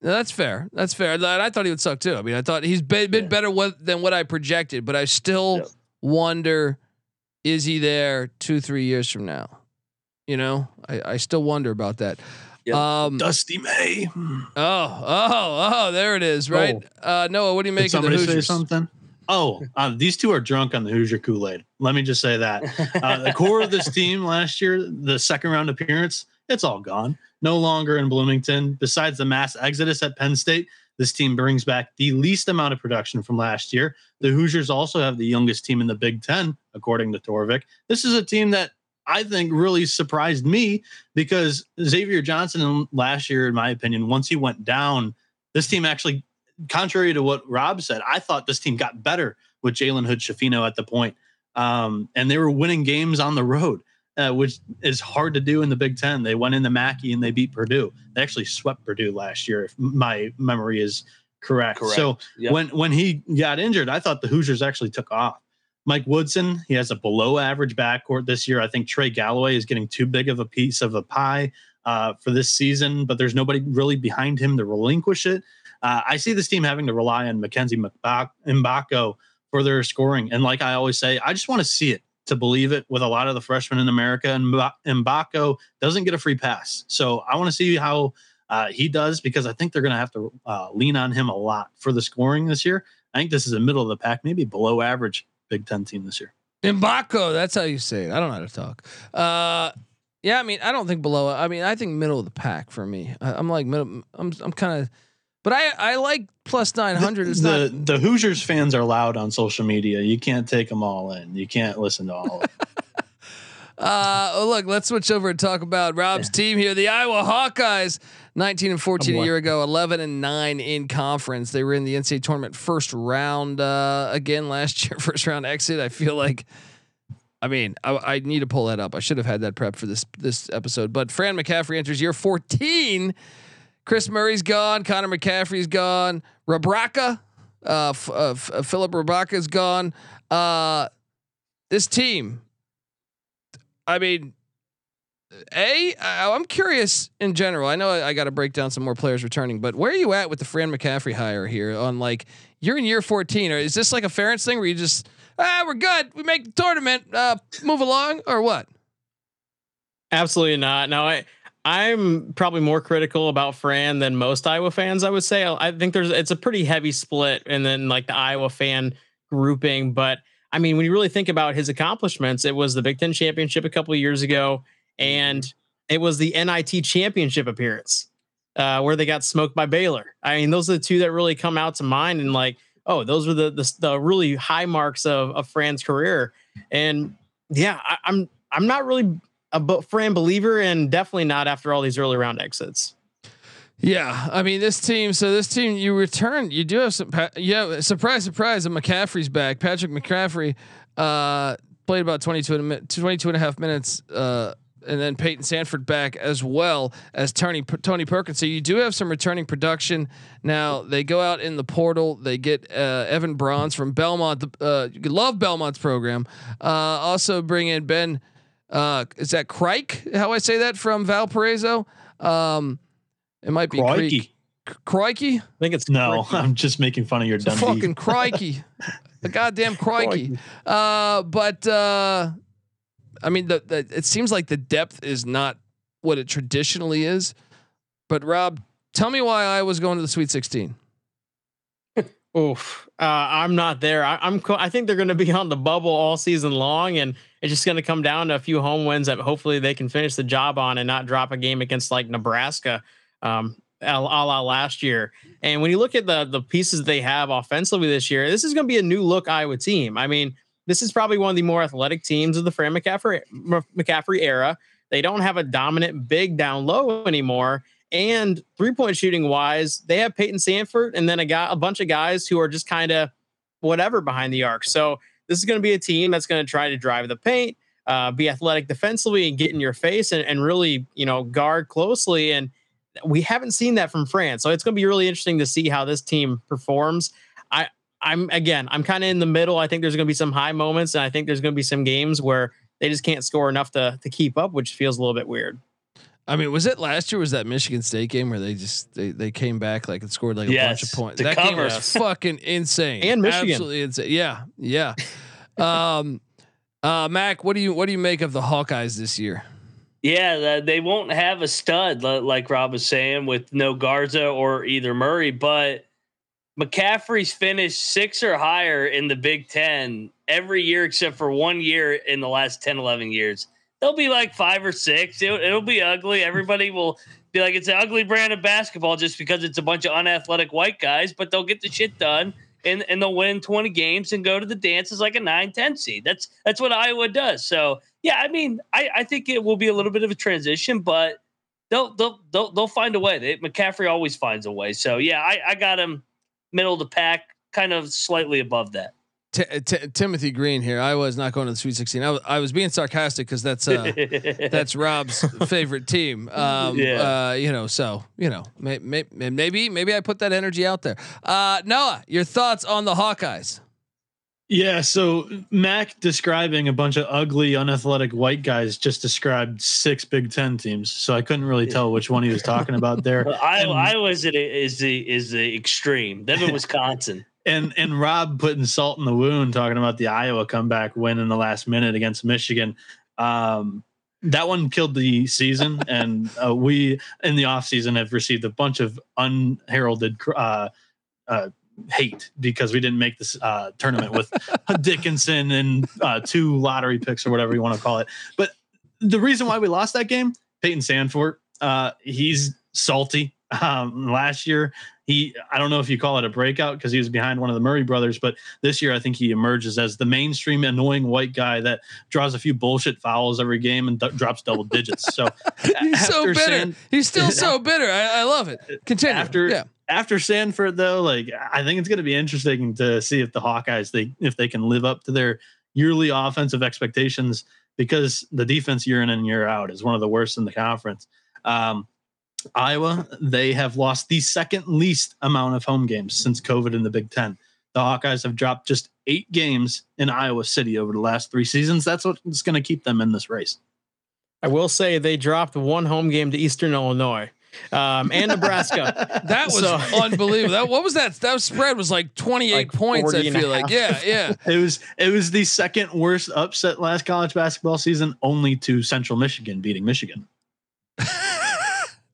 A: No, that's fair. That's fair. And I thought he would suck too. I mean, I thought he's been, been
F: Yeah.
A: better what, than what I projected, but I still
F: Yep.
A: wonder: is he there two, three years from now? You know, I, I still wonder about that.
F: Yep.
A: Um,
H: Dusty May.
A: oh, oh, oh, there it is. Right, uh, Noah. What do you
H: Did
A: make of the
H: somebody say something? Oh, uh, these two are drunk on the Hoosier Kool Aid. Let me just say that. Uh, the core of this team last year, the second round appearance, it's all gone. No longer in Bloomington. Besides the mass exodus at Penn State, this team brings back the least amount of production from last year. The Hoosiers also have the youngest team in the Big Ten, according to Torvik. This is a team that I think really surprised me because Xavier Johnson last year, in my opinion, once he went down, this team actually, contrary to what Rob said, I thought this team got better with Jalen Hood Schifino at the point. Um, and they were winning games on the road, uh, which is hard to do in the Big Ten. They went into Mackey and they beat Purdue. They actually swept Purdue last year, if my memory is correct.
F: Correct.
H: So
F: Yep.
H: when when he got injured, I thought the Hoosiers actually took off. Mike Woodson, he has a below average backcourt this year. I think Trey Galloway is getting too big of a piece of a pie uh, for this season, but there's nobody really behind him to relinquish it. Uh, I see this team having to rely on Mackenzie Mbak- Mbako for their scoring. And like I always say, I just want to see it to believe it with a lot of the freshmen in America. And Mba- Mbako doesn't get a free pass. So I want to see how uh, he does because I think they're going to have to uh, lean on him a lot for the scoring this year. I think this is a middle of the pack, maybe below average Big Ten team this year.
A: Mbako, that's how you say it. I don't know how to talk. Uh, yeah, I mean, I don't think below. I mean, I think middle of the pack for me. I, I'm like middle. I'm I'm kind of, but I I like plus nine hundred. It's
H: the
A: not.
H: the Hoosiers fans are loud on social media. You can't take them all in. You can't listen to all of it.
A: Uh, oh, look, let's switch over and talk about Rob's team here. The Iowa Hawkeyes, 19 and 14 a year ago, 11 and 9 in conference. They were in the NCAA tournament first round uh, again last year, first round exit. I feel like, I mean, I, I need to pull that up. I should have had that prep for this this episode. But Fran McCaffery enters year 14. Kris Murray's gone. Connor McCaffery's gone. Rebraca, uh, F- uh, F- uh, Filip Rebraca's gone. Uh, this team, I mean, a I- I'm curious in general. I know I, I got to break down some more players returning, but where are you at with the Fran McCaffery hire here? On like you're in year 14, or is this like a Ferentz thing where you just ah we're good, we make the tournament, uh, move along, or what?
G: Absolutely not. Now I I'm probably more critical about Fran than most Iowa fans. I would say I think there's it's a pretty heavy split, and then like the Iowa fan grouping. But I mean, when you really think about his accomplishments, it was the Big Ten championship a couple of years ago, and it was the NIT championship appearance uh, where they got smoked by Baylor. I mean, those are the two that really come out to mind, and like, oh, those were the the, the really high marks of of Fran's career. And yeah, I, I'm I'm not really a Fran believer, and definitely not after all these early round exits.
A: Yeah, I mean this team. So this team, you return. You do have some. Yeah, surprise, surprise. And McCaffery's back. Patrick McCaffery uh, played about 22, and a, 22 and a half minutes. Uh, and then Payton Sandfort back as well as Tony Tony Perkins. So you do have some returning production. Now they go out in the portal. They get uh, Even Brauns from Belmont. Uh, you love Belmont's program. Uh, also bring in Ben. Uh, is that Crike? How I say that from Valparaiso? Um, it might be
H: Crikey.
A: Creek. Crikey?
G: I think it's
H: No,
G: Crikey.
H: I'm just making fun of your
A: It's a
H: Dundee.
A: fucking crikey. the goddamn crikey. Uh, but uh, I mean, the, the it seems like the depth is not what it traditionally is. But Rob, tell me why I was going to the Sweet 16.
G: Oof. Uh, I'm not there. I, I'm. Co- I think they're going to be on the bubble all season long, and it's just going to come down to a few home wins that hopefully they can finish the job on and not drop a game against like Nebraska, um, a, la last year. And when you look at the the pieces they have offensively this year, this is going to be a new look Iowa team. I mean, this is probably one of the more athletic teams of the Fran McCaffery McCaffery era. They don't have a dominant big down low anymore. And three point shooting wise, they have Payton Sandfort and then a guy, a bunch of guys who are just kind of whatever behind the arc. So this is going to be a team that's going to try to drive the paint, uh, be athletic defensively, and get in your face and, and really, you know, guard closely. And we haven't seen that from Fran's, so it's going to be really interesting to see how this team performs. I, I'm again, I'm kind of in the middle. I think there's going to be some high moments, and I think there's going to be some games where they just can't score enough to to keep up, which feels a little bit weird.
A: I mean, was it last year? Was that Michigan State game where they just they, they came back like and scored like a bunch of points?
F: to
A: That game
F: cover.
A: was fucking insane.
G: And Michigan.
A: absolutely insane. Yeah, yeah. um, uh, Mac, what do you what do you make of the Hawkeyes this year?
F: Yeah, they won't have a stud like Rob was saying with no Garza or either Murray, but McCaffery's finished six or higher in the Big Ten every year except for one year in the last 10, 11 years. They'll be like five or six. It'll, it'll be ugly. Everybody will be like, it's an ugly brand of basketball just because it's a bunch of unathletic white guys, but they'll get the shit done and, and they'll win 20 games and go to the dances like a 9 10 seed. That's that's what Iowa does. So, yeah, I mean, I, I think it will be a little bit of a transition, but they'll they'll they'll, they'll find a way. They, McCaffery always finds a way. So, yeah, I, I got him middle of the pack, kind of slightly above that.
A: T- T- Timothy Green here. I was not going to the Sweet 16. I was, I was being sarcastic because that's uh, that's Rob's favorite team. Um,
F: Yeah.
A: uh, you know, so you know, may, may, maybe maybe I put that energy out there. Uh, Noah, your thoughts on the Hawkeyes?
H: Yeah, so Mac describing a bunch of ugly, unathletic white guys just described six Big Ten teams. So I couldn't really tell which one he was talking about there.
F: Well, I,
H: And-
F: I was at is the is the extreme. Then in Wisconsin.
H: And and Rob putting salt in the wound, talking about the Iowa comeback win in the last minute against Michigan. Um, that one killed the season, and uh, we in the offseason have received a bunch of unheralded uh, uh, hate because we didn't make this uh, tournament with Dickinson and uh, two lottery picks or whatever you want to call it. But the reason why we lost that game, Payton Sandfort, uh, he's salty. Um, last year, he I don't know if you call it a breakout because he was behind one of the Murray brothers, but this year I think he emerges as the mainstream annoying white guy that draws a few bullshit fouls every game and d- drops double digits. So
A: He's so bitter.
H: San-
A: He's still so bitter. I, I love it. Continue.
H: After-
A: yeah.
H: after Sandfort though, like I think it's going to be interesting to see if the Hawkeyes they if they can live up to their yearly offensive expectations because the defense year in and year out is one of the worst in the conference. Um, Iowa they have lost the second least amount of home games since COVID in the Big Ten. The Hawkeyes have dropped just eight games in Iowa City over the last three seasons. That's what's going to keep them in this race.
G: I will say they dropped one home game to Eastern Illinois um, and Nebraska.
A: That was
G: So-
A: unbelievable. That what was that? That spread was like 28
G: Like
A: points. I
G: 40 and a
A: feel like. Yeah, yeah.
H: It was it was the second worst upset last college basketball season, only to Central Michigan beating Michigan.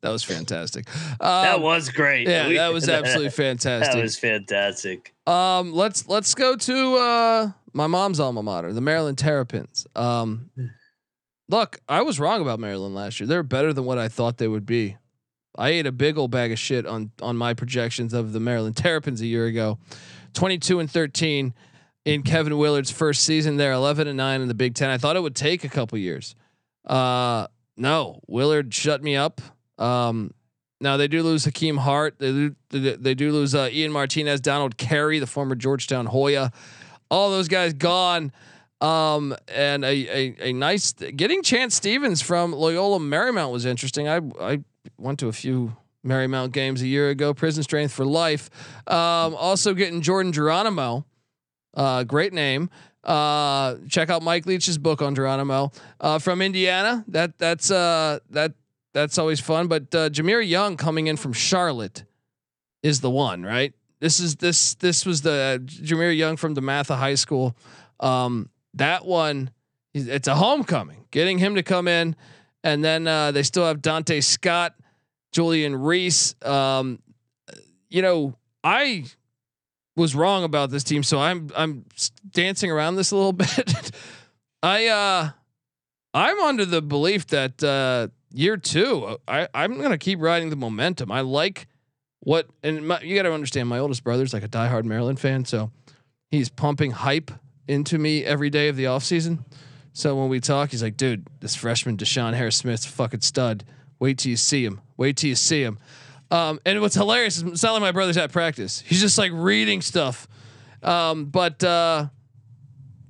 A: That was fantastic. Um,
F: That was great.
A: yeah,
F: We-
A: that was absolutely fantastic.
F: That was fantastic.
A: Um, let's let's go to uh my mom's alma mater, the Maryland Terrapins. Um, look, I was wrong about Maryland last year. They're better than what I thought they would be. I ate a big old bag of shit on on my projections of the Maryland Terrapins a year ago. Twenty two and thirteen in Kevin Willard's first season. They're eleven and nine in the Big Ten. I thought it would take a couple years. Uh, no, Willard shut me up. Um, now they do lose Hakim Hart. They do, they do lose uh, Ian Martinez, Donald Carey, the former Georgetown Hoya. All those guys gone. Um, and a, a, a nice getting Chance Stephens from Loyola Marymount was interesting. I I went to a few Marymount games a year ago. Prison strength for life. Um, also getting Jordan Geronimo. Uh, great name. Uh, check out Mike Leach's book on Geronimo uh, from Indiana. That that's uh, that that's always fun. But uh, Jahmir Young coming in from Charlotte is the one, right? This is this this was the Jahmir Young from DeMatha High School. Um, that one, it's a homecoming. Getting him to come in, and then uh, they still have Donta Scott, Julian Reese. Um, you know, I was wrong about this team, so I'm I'm dancing around this a little bit. I uh, I'm under the belief that uh, year two, I I'm gonna keep riding the momentum. I like what, and my, you got to understand, my oldest brother's like a diehard Maryland fan, so he's pumping hype into me every day of the offseason. So when we talk, he's like, dude, this freshman DeShawn Harris Smith's fucking stud. Wait till you see him. Wait till you see him. Um, and what's hilarious is it's not like my brother's at practice. He's just like reading stuff. Um, but uh,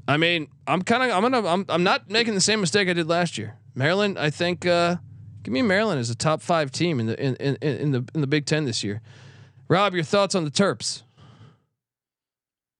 A: I mean, I'm kind of I'm gonna I'm I'm not making the same mistake I did last year. Maryland, I think uh, give me Maryland as a top five team in the in, in, in the in the Big Ten this year. Rob, your thoughts on the Terps?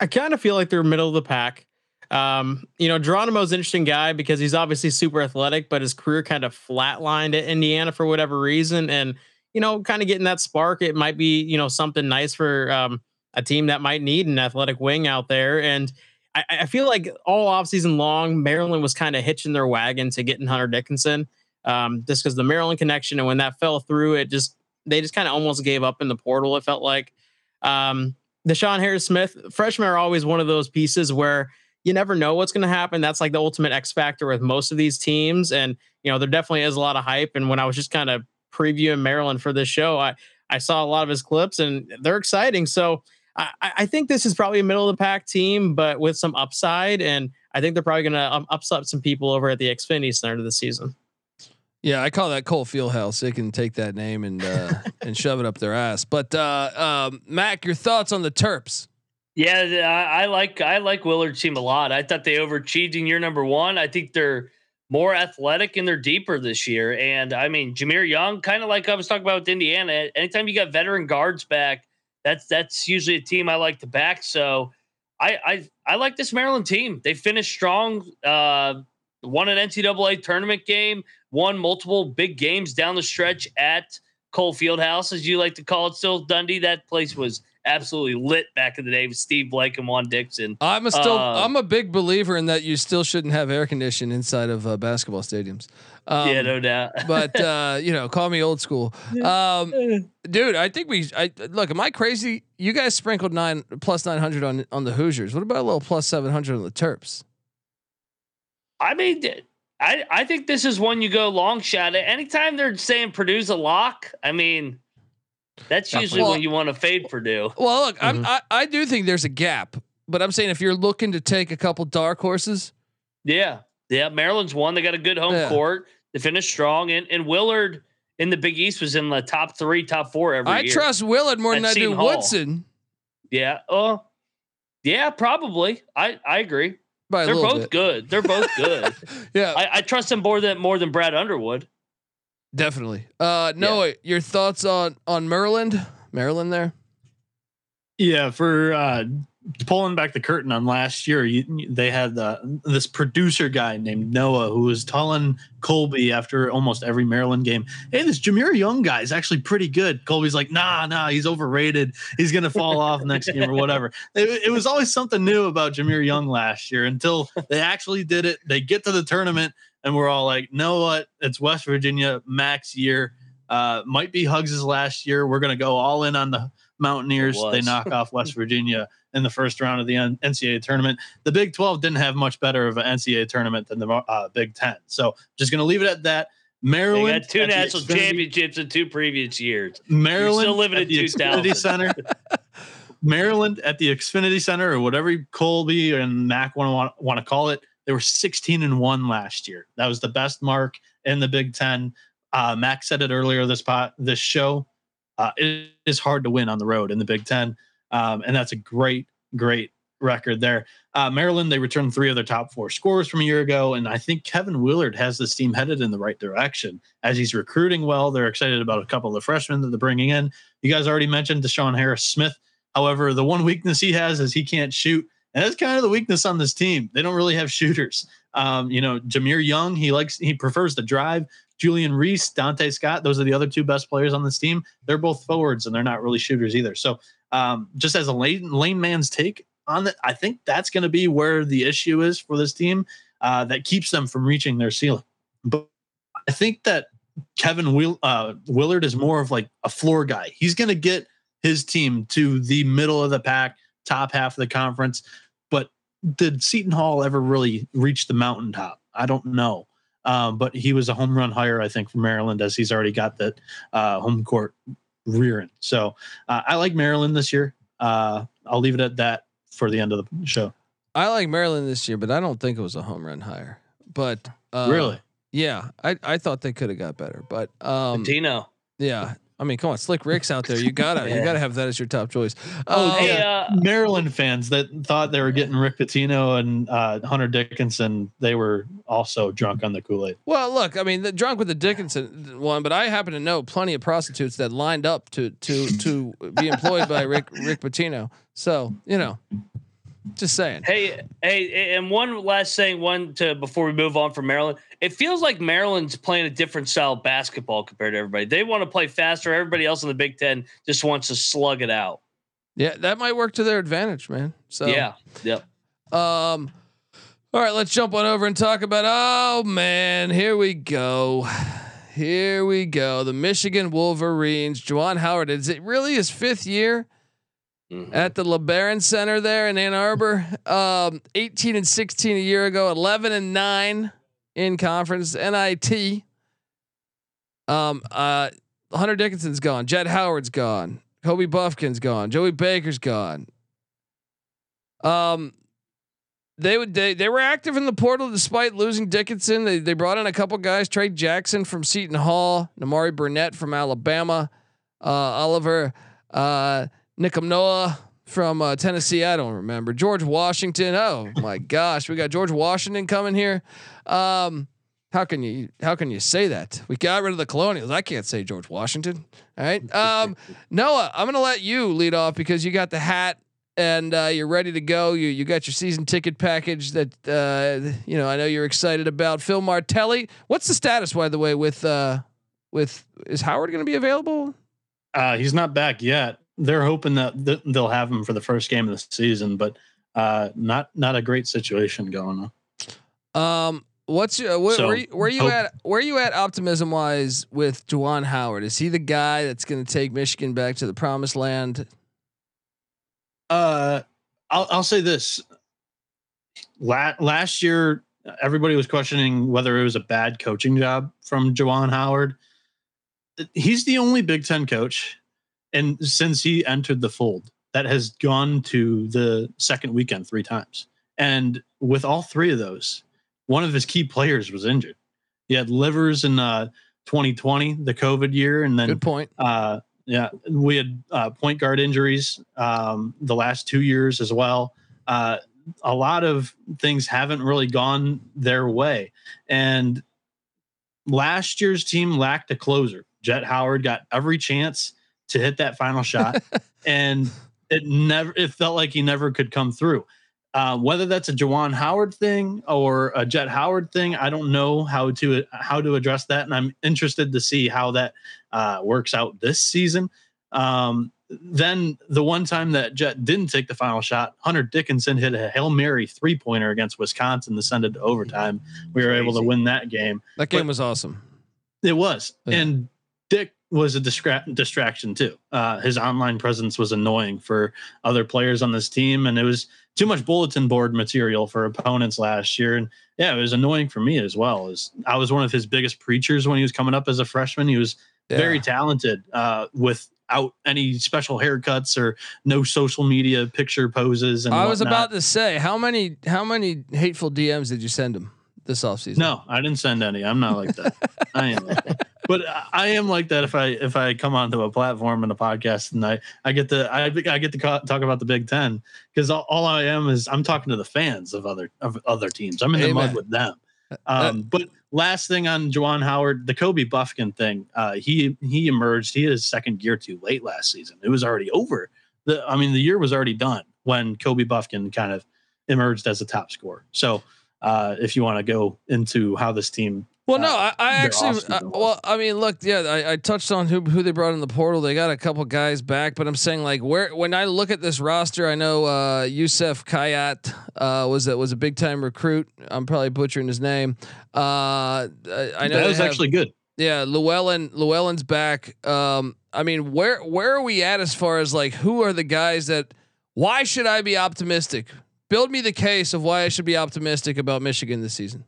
G: I kind of feel like they're middle of the pack. Um, you know, Geronimo's interesting guy because he's obviously super athletic, but his career kind of flatlined at Indiana for whatever reason. And, you know, kind of getting that spark, it might be, you know, something nice for um, a team that might need an athletic wing out there. And I, I feel like all offseason long, Maryland was kind of hitching their wagon to getting Hunter Dickinson. Um, just because the Maryland connection, and when that fell through, it just they just kind of almost gave up in the portal. It felt like um, DeShawn Harris Smith, freshmen are always one of those pieces where you never know what's going to happen. That's like the ultimate X factor with most of these teams. And, you know, there definitely is a lot of hype. And when I was just kind of previewing Maryland for this show, I, I saw a lot of his clips and they're exciting. So I, I think this is probably a middle of the pack team, but with some upside. And I think they're probably going to um, upset some people over at the Xfinity Center this season.
A: Yeah, I call that Cole Fieldhouse. They can take that name and uh, and shove it up their ass. But uh, um, Mac, your thoughts on the Terps?
F: Yeah, I, I like I like Willard's team a lot. I thought they overachieved in year number one. I think they're more athletic and they're deeper this year. And I mean, Jahmir Young, kind of like I was talking about with Indiana. Anytime you got veteran guards back, that's that's usually a team I like to back. So I I I like this Maryland team. They finished strong. Uh, won an NCAA tournament game, won multiple big games down the stretch at Cole Fieldhouse, as you like to call it, still Dundee. That place was absolutely lit back in the day with Steve Blake and Juan Dixon.
A: I'm a still uh, I'm a big believer in that you still shouldn't have air conditioning inside of uh, basketball stadiums.
F: Um, yeah, no doubt.
A: but uh, you know, call me old school, um, dude. I think we. I look. Am I crazy? You guys sprinkled nine plus nine hundred on on the Hoosiers. What about a little plus seven hundred on the Terps?
F: I mean, I I think this is one you go long shot at. Anytime they're saying Purdue's a lock, I mean, that's usually well, when you want to fade Purdue.
A: Well, look, mm-hmm. I I do think there's a gap, but I'm saying if you're looking to take a couple dark horses,
F: yeah, yeah, Maryland's one. They got a good home yeah. court. They finished strong, and and Willard in the Big East was in the top three, top four every
A: I
F: year.
A: I trust Willard more than I do Hall. Woodson.
F: Yeah. Oh, yeah, probably. I I agree.
A: By
F: They're both
A: bit.
F: good. They're both good.
A: yeah,
F: I, I, trust them more than more than Brad Underwood.
A: Definitely. Uh, Noah, yeah. your thoughts on on Maryland? Maryland there.
H: Yeah, for uh, pulling back the curtain on last year, you, they had uh, this producer guy named Noah who was telling Colby after almost every Maryland game, "Hey, this Jahmir Young guy is actually pretty good." Colby's like, "Nah, nah, he's overrated. He's gonna fall off next game or whatever." It, it was always something new about Jahmir Young last year until they actually did it. They get to the tournament, and we're all like, "Know what? It's West Virginia max year. Uh, might be Huggs' last year. We're gonna go all in on the." Mountaineers. They knock off West Virginia in the first round of the NCAA tournament. The Big 12 didn't have much better of an NCAA tournament than the uh, Big 10. So just going to leave it at that. Maryland
F: they two national championships in two previous years.
H: Maryland
F: You're still living
H: at
F: the Xfinity
H: Center. Maryland at the Xfinity Center or whatever Colby and Mac want to want to call it. They were 16 and one last year. That was the best mark in the Big Ten. Uh, Max said it earlier this pot this show. Uh, it is hard to win on the road in the Big Ten, um, and that's a great, great record there. Uh, Maryland, they returned three of their top four scores from a year ago, and I think Kevin Willard has this team headed in the right direction as he's recruiting well. They're excited about a couple of the freshmen that they're bringing in. You guys already mentioned DeShawn Harris Smith. However, the one weakness he has is he can't shoot, and that's kind of the weakness on this team. They don't really have shooters. Um, you know, Jahmir Young, he likes he prefers to drive. Julian Reese, Donta Scott, those are the other two best players on this team. They're both forwards and they're not really shooters either. So, um, just as a lane, lane man's take on that, I think that's going to be where the issue is for this team uh, that keeps them from reaching their ceiling. But I think that Kevin Will, uh, Willard is more of like a floor guy. He's going to get his team to the middle of the pack, top half of the conference. But did Seton Hall ever really reach the mountaintop? I don't know. Um, but he was a home run hire, I think, for Maryland, as he's already got that uh, home court rearing. So uh, I like Maryland this year. Uh, I'll leave it at that for the end of the show.
A: I like Maryland this year, but I don't think it was a home run hire. But uh,
H: really,
A: yeah, I I thought they could have got better, but um,
F: Dino.
A: yeah. I mean, come on, Slick Rick's out there. You gotta, you gotta have that as your top choice.
H: Oh,
A: Um,
F: Hey, uh,
H: Maryland fans that thought they were getting Rick Pitino and uh, Hunter Dickinson, they were also drunk on the Kool Aid.
A: Well, look, I mean, the drunk with the Dickinson one, but I happen to know plenty of prostitutes that lined up to to to be employed by Rick Rick Pitino. So you know, just saying.
F: Hey, hey, and one last thing, one to before we move on from Maryland. It feels like Maryland's playing a different style of basketball compared to everybody. They want to play faster. Everybody else in the Big Ten just wants to slug it out.
A: Yeah, that might work to their advantage, man. So
F: Yeah. Yep.
A: Um, all right, let's jump on over and talk about. Oh man, here we go. Here we go. The Michigan Wolverines. Juwan Howard. Is it really his fifth year
F: Mhm.
A: at the LeBaron Center there in Ann Arbor? Um, 18 and 16 a year ago. 11 and nine in conference. NIT. Um, uh, Hunter Dickinson's gone. Jett Howard's gone. Kobe Bufkin's gone. Joey Baker's gone. Um, they would they they were active in the portal despite losing Dickinson. They they brought in a couple guys: Tray Jackson from Seton Hall, Nimari Burnett from Alabama, uh, Oliver uh, Nkamhoua from uh, Tennessee. I don't remember George Washington. Oh my gosh, we got George Washington coming here. Um, how can you how can you say that? We got rid of the Colonials. I can't say George Washington. All right, um, Noah, I'm gonna let you lead off because you got the hat and uh, you're ready to go. You you got your season ticket package that uh, you know. I know you're excited about. Phil Martelli. What's the status, by the way, with uh, with is Howard going to be available?
H: Uh, he's not back yet. They're hoping that they'll have him for the first game of the season, but uh, not not a great situation going on.
A: Um, what's your where,
H: So,
A: where, you- where you
H: hope-
A: at? Where you at optimism wise with Juwan Howard? Is he the guy that's going to take Michigan back to the promised land?
H: Uh, I'll I'll say this. La- last year, everybody was questioning whether it was a bad coaching job from Juwan Howard. He's the only Big Ten coach, and since he entered the fold, that has gone to the second weekend three times. And with all three of those, one of his key players was injured. He had Livers in uh, 2020, the COVID year, and then
A: Good point.
H: uh, yeah, we had uh, point guard injuries um, the last two years as well. Uh, a lot of things haven't really gone their way, and last year's team lacked a closer. Jett Howard got every chance to hit that final shot, and it never. It felt like he never could come through. Uh, whether that's a Juwan Howard thing or a Jett Howard thing, I don't know how to how to address that, and I'm interested to see how that uh, works out this season. Um, then the one time that Jett didn't take the final shot, Hunter Dickinson hit a hail mary three pointer against Wisconsin to send it to overtime. We were able to win that game.
A: That game
H: but-
A: was awesome.
H: It was.
A: Yeah.
H: And Dick was a distra- distraction too. Uh, his online presence was annoying for other players on this team, and it was too much bulletin board material for opponents last year. And yeah, it was annoying for me as well. As I was one of his biggest preachers when he was coming up as a freshman. He was very talented uh, with without any special haircuts or no social media picture poses. And
A: I was
H: whatnot.
A: about to say how many how many hateful DMs did you send him this offseason?
H: No, I didn't send any. I'm not like that. I am, like that. But I am like that if I if I come onto a platform and a podcast and I I get the I I get to talk about the Big Ten because all, all I am is I'm talking to the fans of other of other teams. I'm in the mud with them. Um, but last thing on Juwan Howard, the Kobe Bufkin thing, uh, he he emerged. He had his second gear too late last season. It was already over. The I mean, the year was already done when Kobe Bufkin kind of emerged as a top scorer. So uh, if you want to go into how this team,
A: Well, no,
H: uh,
A: I, I actually,
H: offseason
A: uh, well, I mean, look, yeah, I, I touched on who who they brought in the portal. They got a couple guys back, but I'm saying like where when I look at this roster, I know uh, Youssef Khayat uh, was a, was a big time recruit. I'm probably butchering his name. Uh, I I know
H: that was
A: have-
H: actually good.
A: Yeah, Llewellyn Llewellyn's back. Um, I mean, where where are we at as far as like who are the guys that? Why should I be optimistic? Build me the case of why I should be optimistic about Michigan this season.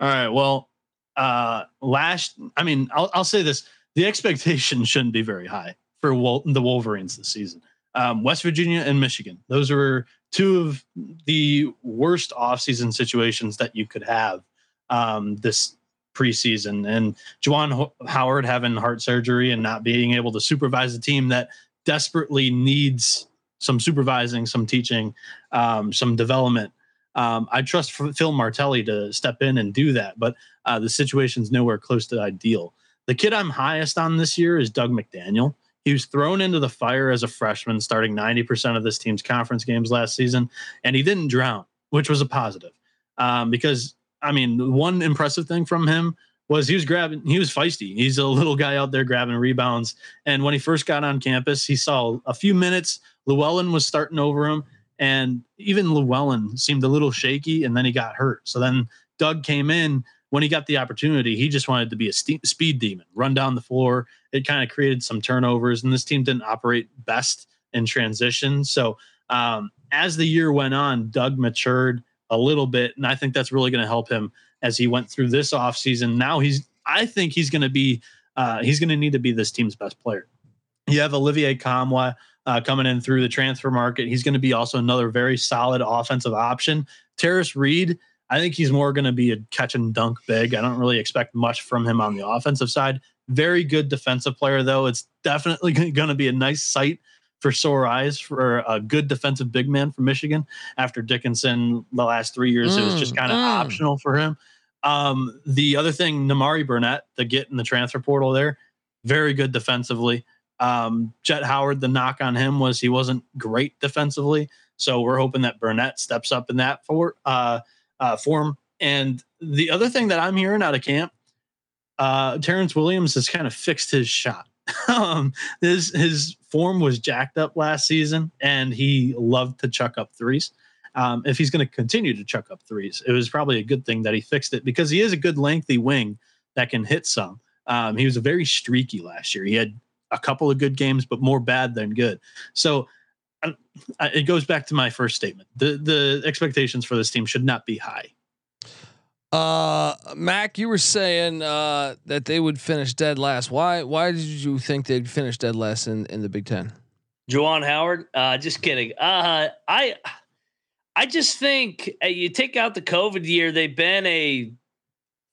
H: All right. Well, uh, last, I mean, I'll, I'll say this: the expectation shouldn't be very high for the Wolverines this season. Um, West Virginia and Michigan; those were two of the worst offseason situations that you could have um, this preseason. And Juwan Ho- Howard having heart surgery and not being able to supervise a team that desperately needs some supervising, some teaching, um, some development. Um, I trust Phil Martelli to step in and do that, but uh, the situation's nowhere close to ideal. The kid I'm highest on this year is Dug McDaniel. He was thrown into the fire as a freshman, starting 90% of this team's conference games last season, and he didn't drown, which was a positive. Um, because, I mean, one impressive thing from him was he was grabbing, he was feisty. He's a little guy out there grabbing rebounds. And when he first got on campus, he saw a few minutes. Llewellyn was starting over him, and even Llewellyn seemed a little shaky, and then he got hurt. So then Dug came in when he got the opportunity. He just wanted to be a speed demon, run down the floor. It kind of created some turnovers, and this team didn't operate best in transition. So um, as the year went on, Dug matured a little bit, and I think that's really going to help him as he went through this offseason. Now he's, I think he's going to be, uh, he's going to need to be this team's best player. You have Olivier Nkamhoua uh, coming in through the transfer market. He's going to be also another very solid offensive option. Tarris Reed, I think he's more going to be a catch and dunk big. I don't really expect much from him on the offensive side. Very good defensive player, though. It's definitely going to be a nice sight for sore eyes for a good defensive big man from Michigan. After Dickinson, the last three years, it was just
A: Mm,
H: kind of
A: mm.
H: optional for him. Um, the other thing, Nimari Burnett, the get in the transfer portal there, very good defensively. Um, Jett Howard, the knock on him was he wasn't great defensively. So we're hoping that Burnett steps up in that for uh, uh, form. And the other thing that I'm hearing out of camp, uh, Terrance Williams has kind of fixed his shot. um, his his form was jacked up last season, and he loved to chuck up threes. Um, if he's going to continue to chuck up threes, it was probably a good thing that he fixed it because he is a good lengthy wing that can hit some. Um, he was a very streaky last year. He had a couple of good games, but more bad than good. So I, I, it goes back to my first statement. The the expectations for this team should not be high.
A: Uh, Mac, you were saying uh, that they would finish dead last. Why? Why did you think they'd finish dead last in, in the Big Ten?
F: Juwan Howard. Uh, just kidding. Uh, I I just think uh, you take out the COVID year, they've been a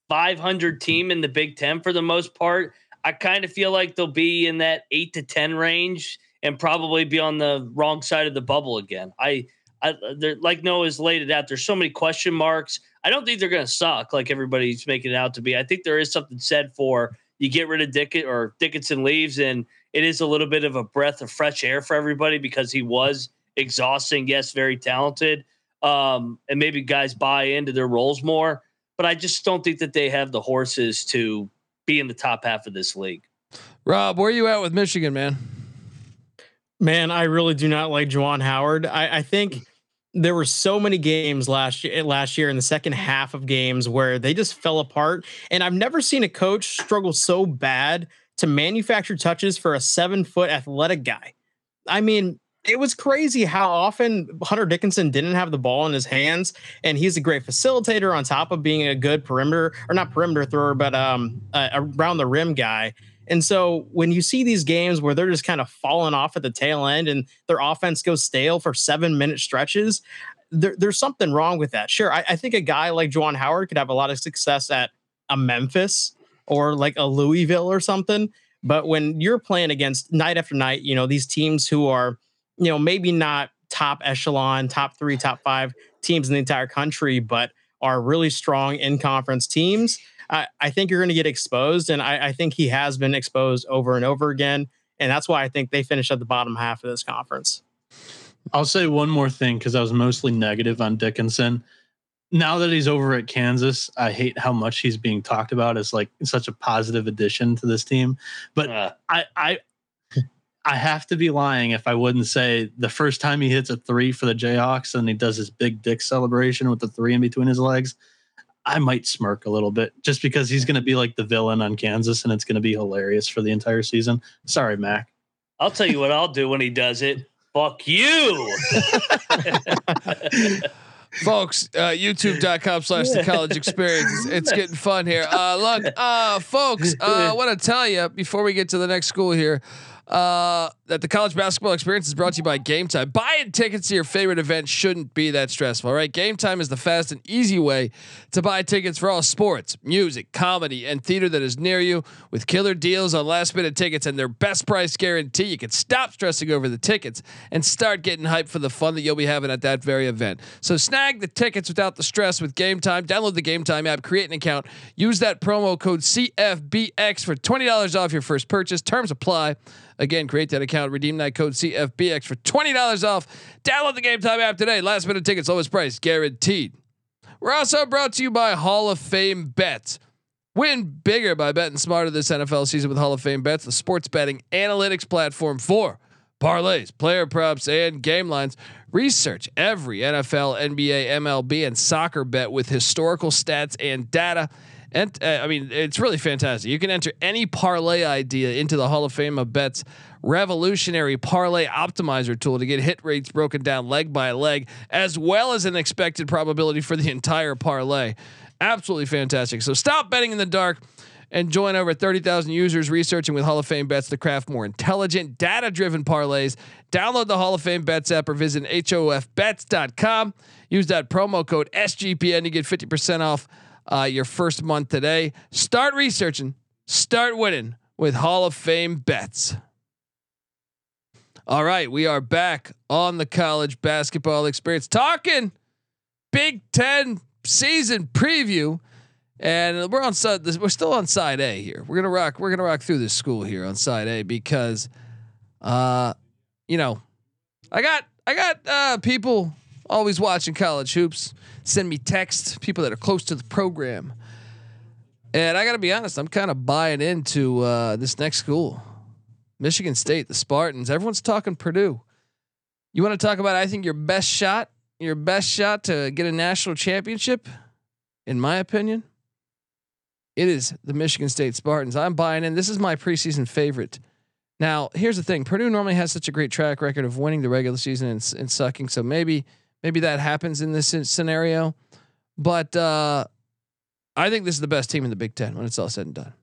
F: 500 team in the Big Ten for the most part. I kind of feel like they'll be in that eight to 10 range and probably be on the wrong side of the bubble again. I, I like Noah's laid it out. There's so many question marks. I don't think they're going to suck like everybody's making it out to be. I think there is something said for you get rid of Dickett or Dickinson leaves and it is a little bit of a breath of fresh air for everybody because he was exhausting. Yes, very talented. Um, and maybe guys buy into their roles more, but I just don't think that they have the horses to be in the top half of this league.
A: Rob, where are you at with Michigan, man?
G: Man, I really do not like Juwan Howard. I, I think there were so many games last year, last year in the second half of games where they just fell apart. And I've never seen a coach struggle so bad to manufacture touches for a seven foot athletic guy. I mean, it was crazy how often Hunter Dickinson didn't have the ball in his hands, and he's a great facilitator on top of being a good perimeter or not perimeter thrower, but um, uh, around the rim guy. And so when you see these games where they're just kind of falling off at the tail end and their offense goes stale for seven minute stretches, there, there's something wrong with that. Sure, I, I think a guy like Juwan Howard could have a lot of success at a Memphis or like a Louisville or something. But when you're playing against night after night, you know, these teams who are, you know, maybe not top echelon, top three, top five teams in the entire country, but are really strong in conference teams, I, I think you're going to get exposed. And I, I think he has been exposed over and over again. And that's why I think they finished at the bottom half of this conference.
H: I'll say one more thing because I was mostly negative on Dickinson. Now that he's over at Kansas, I hate how much he's being talked about as like such a positive addition to this team. But
F: Uh,
H: I, I, I have to be lying if I wouldn't say the first time he hits a three for the Jayhawks and he does his big dick celebration with the three in between his legs, I might smirk a little bit just because he's going to be like the villain on Kansas and it's going to be hilarious for the entire season. Sorry, Mac.
F: I'll tell you what I'll do when he does it. Fuck you.
A: folks uh youtube.com slash the college experience it's, it's getting fun here uh look uh folks uh, i want to tell you before we get to the next school here uh that the college basketball experience is brought to you by game time. Buying tickets to your favorite event shouldn't be that stressful all right? Game time is the fast and easy way to buy tickets for all sports music comedy and theater that is near you with killer deals on last minute tickets and their best price guarantee. You can stop stressing over the tickets and start getting hyped for the fun that you'll be having at that very event. So snag the tickets without the stress with game time. Download the game time app create an account use that promo code cfbx for $20 off your first purchase. Terms apply Again, create that account, redeem that code CFBX for $20 off. Download the Game Time app today. Last minute tickets, lowest price guaranteed. We're also brought to you by Hall of Fame Bets. Win bigger by betting smarter this NFL season with Hall of Fame Bets, the sports betting analytics platform for parlays, player props, and game lines. Research every NFL, NBA, MLB, and soccer bet with historical stats and data. And uh, I mean, it's really fantastic. You can enter any parlay idea into the Hall of Fame of Bets revolutionary parlay optimizer tool to get hit rates broken down leg by leg, as well as an expected probability for the entire parlay. Absolutely fantastic. So stop betting in the dark and join over 30,000 users researching with Hall of Fame bets to craft more intelligent, data driven parlays. Download the Hall of Fame bets app or visit HOFBets.com. Use that promo code SGPN to get 50% off uh, your first month today. Start researching, start winning with Hall of Fame bets. All right, we are back on the college basketball experience talking Big Ten season preview. And we're on side. We're still on side A here. We're gonna rock. We're gonna rock through this school here on side A because, uh, you know, I got I got uh, people always watching college hoops. Send me texts. People that are close to the program. And I got to be honest. I'm kind of buying into uh, this next school, Michigan State, the Spartans. Everyone's talking Purdue. You want to talk about? I think your best shot. Your best shot to get a national championship, in my opinion, it is the Michigan State Spartans. I'm buying in. This is my preseason favorite. Now, here's the thing: Purdue normally has such a great track record of winning the regular season and, and sucking. So maybe, maybe that happens in this scenario. But uh, I think this is the best team in the Big Ten when it's all said and done.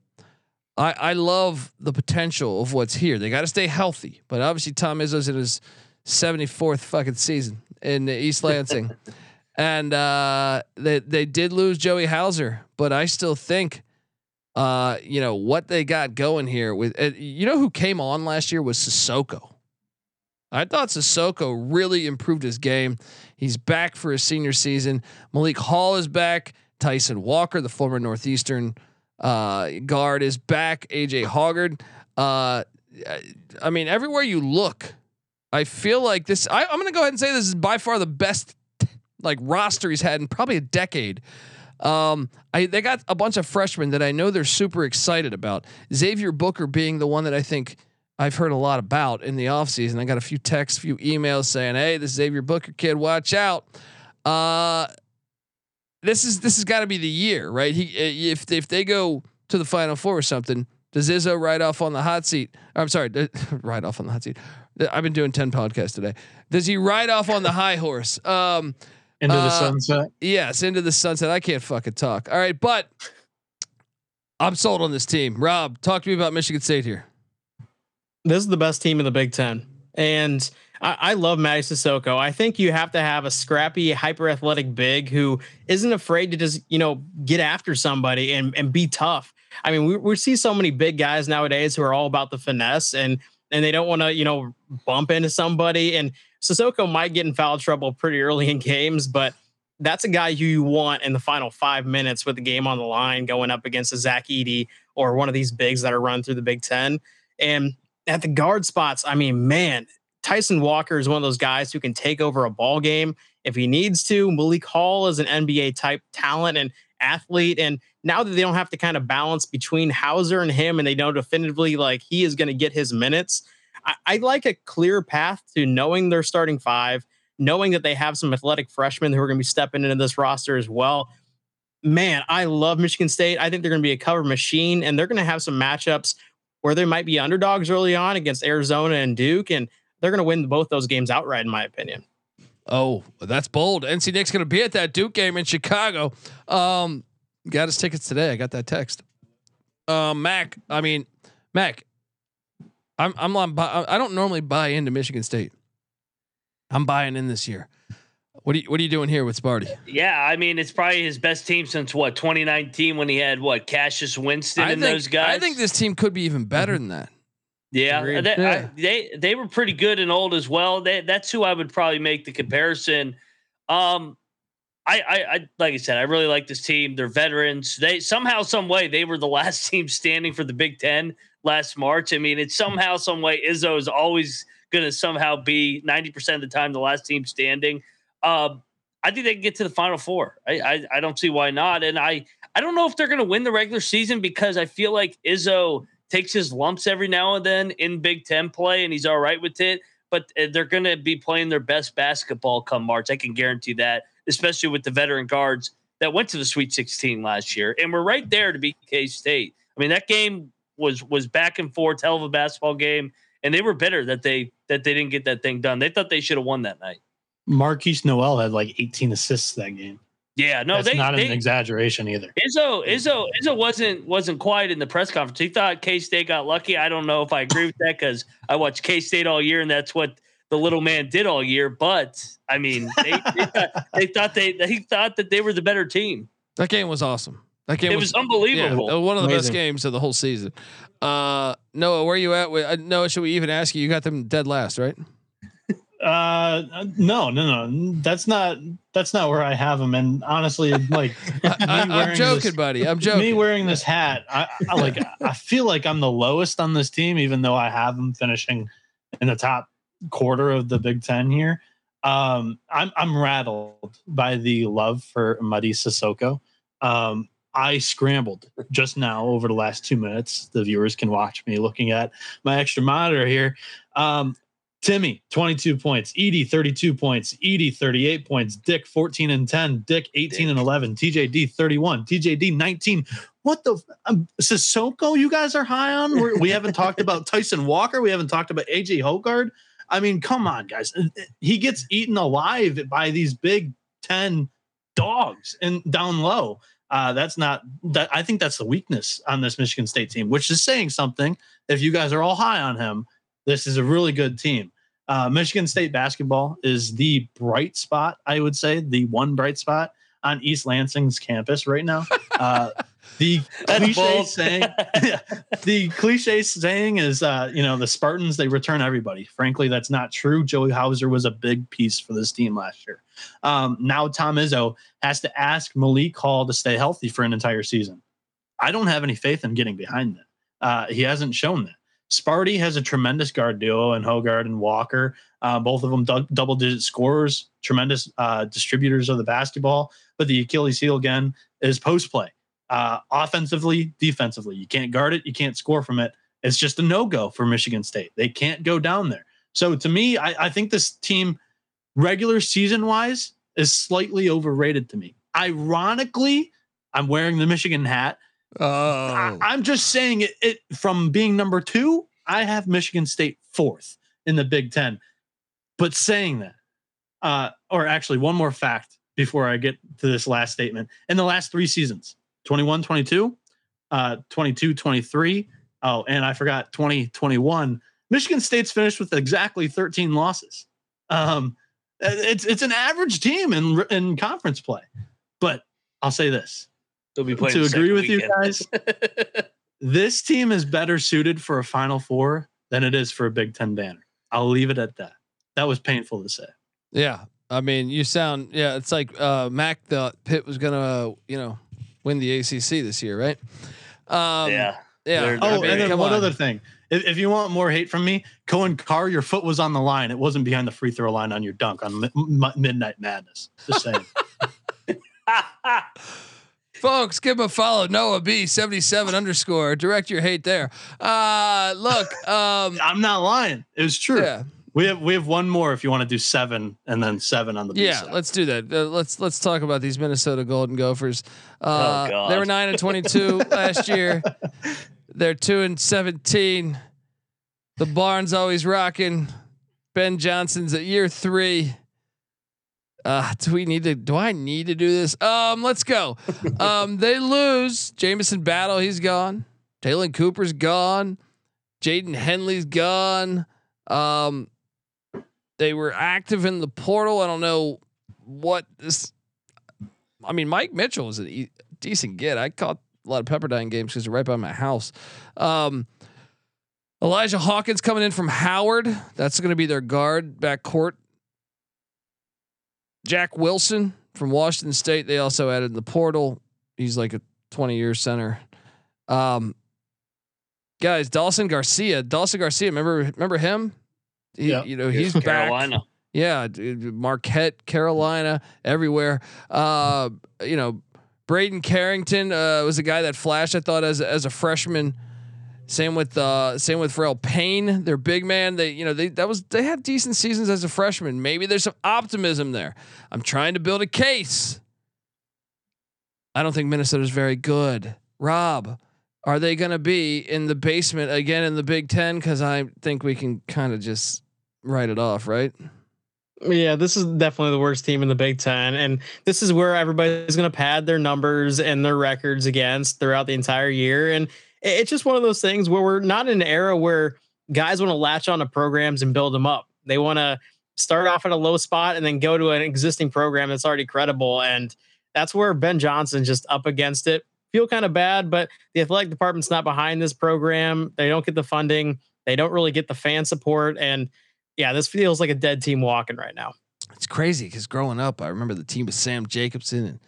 A: I I love the potential of what's here. They got to stay healthy, but obviously Tom Izzo's in his 74th fucking season in East Lansing. and uh, they they did lose Joey Hauser, but I still think, uh, you know what they got going here with. Uh, you know who came on last year was Sissoko. I thought Sissoko really improved his game. He's back for his senior season. Malik Hall is back. Tyson Walker, the former Northeastern uh, guard, is back. AJ Hoggard. Uh, I mean, everywhere you look, I feel like this. I, I'm going to go ahead and say this is by far the best like roster he's had in probably a decade. Um, I they got a bunch of freshmen that I know they're super excited about. Xavier Booker being the one that I think I've heard a lot about in the offseason. I got a few texts, few emails saying, "Hey, this is Xavier Booker kid, watch out." Uh, this is this has got to be the year, right? He if if they go to the final four or something, does Izzo ride off on the hot seat? I'm sorry, ride off on the hot seat. I've been doing ten podcasts today. Does he ride off on the high horse? Um,
H: into the
A: uh,
H: sunset.
A: Yes, into the sunset. I can't fucking talk. All right, but I'm sold on this team. Rob, talk to me about Michigan State here.
G: This is the best team in the Big Ten, and I, I love Mady Sissoko. I think you have to have a scrappy, hyper athletic big who isn't afraid to just you know get after somebody and and be tough. I mean, we, we see so many big guys nowadays who are all about the finesse and and they don't want to you know bump into somebody. And Sissoko might get in foul trouble pretty early in games, but that's a guy who you want in the final five minutes with the game on the line going up against a Zach Edey or one of these bigs that are run through the Big Ten. And at the guard spots, I mean, man, Tyson Walker is one of those guys who can take over a ball game if he needs to. Malik Hall is an NBA type talent and athlete. And now that they don't have to kind of balance between Hauser and him, and they know definitively like he is going to get his minutes, I, I like a clear path to knowing their starting five knowing that they have some athletic freshmen who are going to be stepping into this roster as well. Man, I love Michigan State. I think they're going to be a cover machine, and they're going to have some matchups where they might be underdogs early on against Arizona and Duke, and they're going to win both those games outright, in my opinion.
A: Oh, that's bold. NC Nick's going to be at that Duke game in Chicago. Um, got his tickets today. I got that text. Um, Mac, I mean, Mac, I'm I'm on. I don't normally buy into Michigan State. I'm buying in this year. What are you What are you doing here with Sparty?
F: Yeah, I mean it's probably his best team since what 2019 when he had what Cassius Winston
A: I
F: and
A: think,
F: those guys.
A: I think this team could be even better than that.
F: Yeah, they,
A: Yeah.
F: I, they they were pretty good and old as well. They, that's who I would probably make the comparison. Um, I, I, I like I said, I really like this team. They're veterans. They somehow, some way, they were the last team standing for the Big Ten last March. I mean, it's somehow, some way, Izzo is always going to somehow be ninety percent of the time the last team standing. Um, I think they can get to the Final Four. I, I, I don't see why not. And I, I don't know if they're going to win the regular season because I feel like Izzo takes his lumps every now and then in Big Ten play, and he's all right with it. But uh, they're going to be playing their best basketball come March. I can guarantee that, especially with the veteran guards that went to the Sweet 16 last year, and we're right there to beat K State. I mean, that game was was back and forth, hell of a basketball game, and they were bitter that they that they didn't get that thing done. They thought they should have won that night.
H: Markquis Nowell had like 18 assists that game.
F: Yeah, no,
H: That's
F: they,
H: not
F: they
H: an exaggeration either.
F: Izzo, Izzo, Izzo wasn't wasn't quiet in the press conference. He thought K State got lucky. I don't know if I agree with that because I watched K State all year, and that's what the little man did all year. But I mean, they, they, thought, they thought they they thought that they were the better team.
A: That game was awesome. That game
F: It was unbelievable.
A: Yeah, one of the best games of the whole season. Uh, Noah, where are you at? With, uh, Noah, should we even ask you? You got them dead last, right?
H: Uh, no, no, no. That's not that's not where I have them. And honestly, like
A: I, am joking,
H: this-
A: buddy. I'm joking.
H: me wearing this hat, I, I like I feel like I'm the lowest on this team, even though I have them finishing in the top quarter of the Big Ten here. Um, I'm I'm rattled by the love for Mady Sissoko. Um, I scrambled just now over the last two minutes. The viewers can watch me looking at my extra monitor here. Um, Timme, 22 points. Edey, 32 points. Edey, 38 points. Dick, 14 and 10. Dick, 18 and 11. TJD, 31. TJD, 19. What the? Um, Sissoko, you guys are high on? We're, we haven't talked about Tyson Walker. We haven't talked about AJ Hoggard. I mean, come on, guys. He gets eaten alive by these Big Ten dogs and down low. Uh, that's not that. I think that's the weakness on this Michigan State team, which is saying something. If you guys are all high on him, this is a really good team. Uh, Michigan State basketball is the bright spot, I would say, the one bright spot on East Lansing's campus right now. Uh, the cliche saying, the cliche saying is, uh, you know, the Spartans they return everybody. Frankly, that's not true. Joey Hauser was a big piece for this team last year. Um, now Tom Izzo has to ask Malik Hall to stay healthy for an entire season. I don't have any faith in getting behind that. Uh, he hasn't shown that. Sparty has a tremendous guard duo in Hoggard and Walker. Uh, both of them dou- double digit scorers, tremendous uh, distributors of the basketball. But the Achilles heel again is post play. Uh, offensively, defensively, you can't guard it, you can't score from it. It's just a no go for Michigan State. They can't go down there. So to me, I, I think this team, regular season wise, is slightly overrated to me. Ironically, I'm wearing the Michigan hat.
A: Oh,
H: I, I'm just saying it, it from being number two, I have Michigan State fourth in the Big Ten. But saying that, uh, or actually, one more fact before I get to this last statement. In the last three seasons, 21 22, uh, 22 23. Oh, and I forgot 2021. Michigan State's finished with exactly 13 losses. Um, it's it's an average team in in conference play, but I'll say this
F: They'll be playing
H: to agree
F: second
H: with you guys. this team is better suited for a Final Four than it is for a Big Ten banner. I'll leave it at that. That was painful to say.
A: Yeah, I mean, you sound yeah. It's like uh, Mac thought Pitt was gonna you know win the ACC this year, right? Um,
F: yeah.
A: yeah.
F: They're-
H: Oh,
F: I mean,
H: and then
A: come
H: one
A: on.
H: other thing. If, if you want more hate from me, Coen Carr, your foot was on the line. It wasn't behind the free throw line on your dunk on mi- mi- Midnight Madness. Just saying.
A: Folks, give him a follow. Noah B seventy seven underscore. Direct your hate there. Uh, look, um,
H: I'm not lying. It was true.
A: yeah,
H: We have we have one more if you want to do seven and then seven on the B
A: yeah.
H: side.
A: Let's do that. Uh, let's let's talk about these Minnesota Golden Gophers. Uh,
F: Oh, God.
A: they were nine and twenty two last year. They're two and seventeen. The barn's always rocking. Ben Johnson's at year three. Uh, do we need to? Do I need to do this? Um, let's go. Um, they lose. Jamison Battle, he's gone. Ta'Lon Cooper's gone. Jaden Henley's gone. Um, they were active in the portal. I don't know what this. I mean, Mike Mitchell was a e- decent get. I caught a lot of Pepperdine games because they're right by my house. Um, Elijah Hawkins coming in from Howard. That's going to be their guard back court. Jack Wilson from Washington State. They also added in the portal. He's like a 20 year center. Um, guys, Dawson Garcia. Dawson Garcia. Remember, remember him? He,
H: Yeah.
A: You know, he's back.
F: Carolina.
A: Yeah, Marquette, Carolina, everywhere. Uh, you know, Braeden Carrington uh, was a guy that flashed. I thought as as a freshman. Same with uh, same with Pharrel Payne, their big man. They you know they that was they had decent seasons as a freshman. Maybe there's some optimism there. I'm trying to build a case. I don't think Minnesota's very good. Rob, are they going to be in the basement again in the Big Ten? Because I think we can kind of just write it off, right?
G: Yeah, this is definitely the worst team in the Big Ten, and this is where everybody's going to pad their numbers and their records against throughout the entire year. And it's just one of those things where we're not in an era where guys want to latch on to programs and build them up. They want to start off at a low spot and then go to an existing program that's already credible. And that's where Ben Johnson's just up against it. Feel kind of bad, but the athletic department's not behind this program. They don't get the funding. They don't really get the fan support. And yeah, this feels like a dead team walking right now.
A: it's crazy because growing up, I remember the team with Sam Jacobson and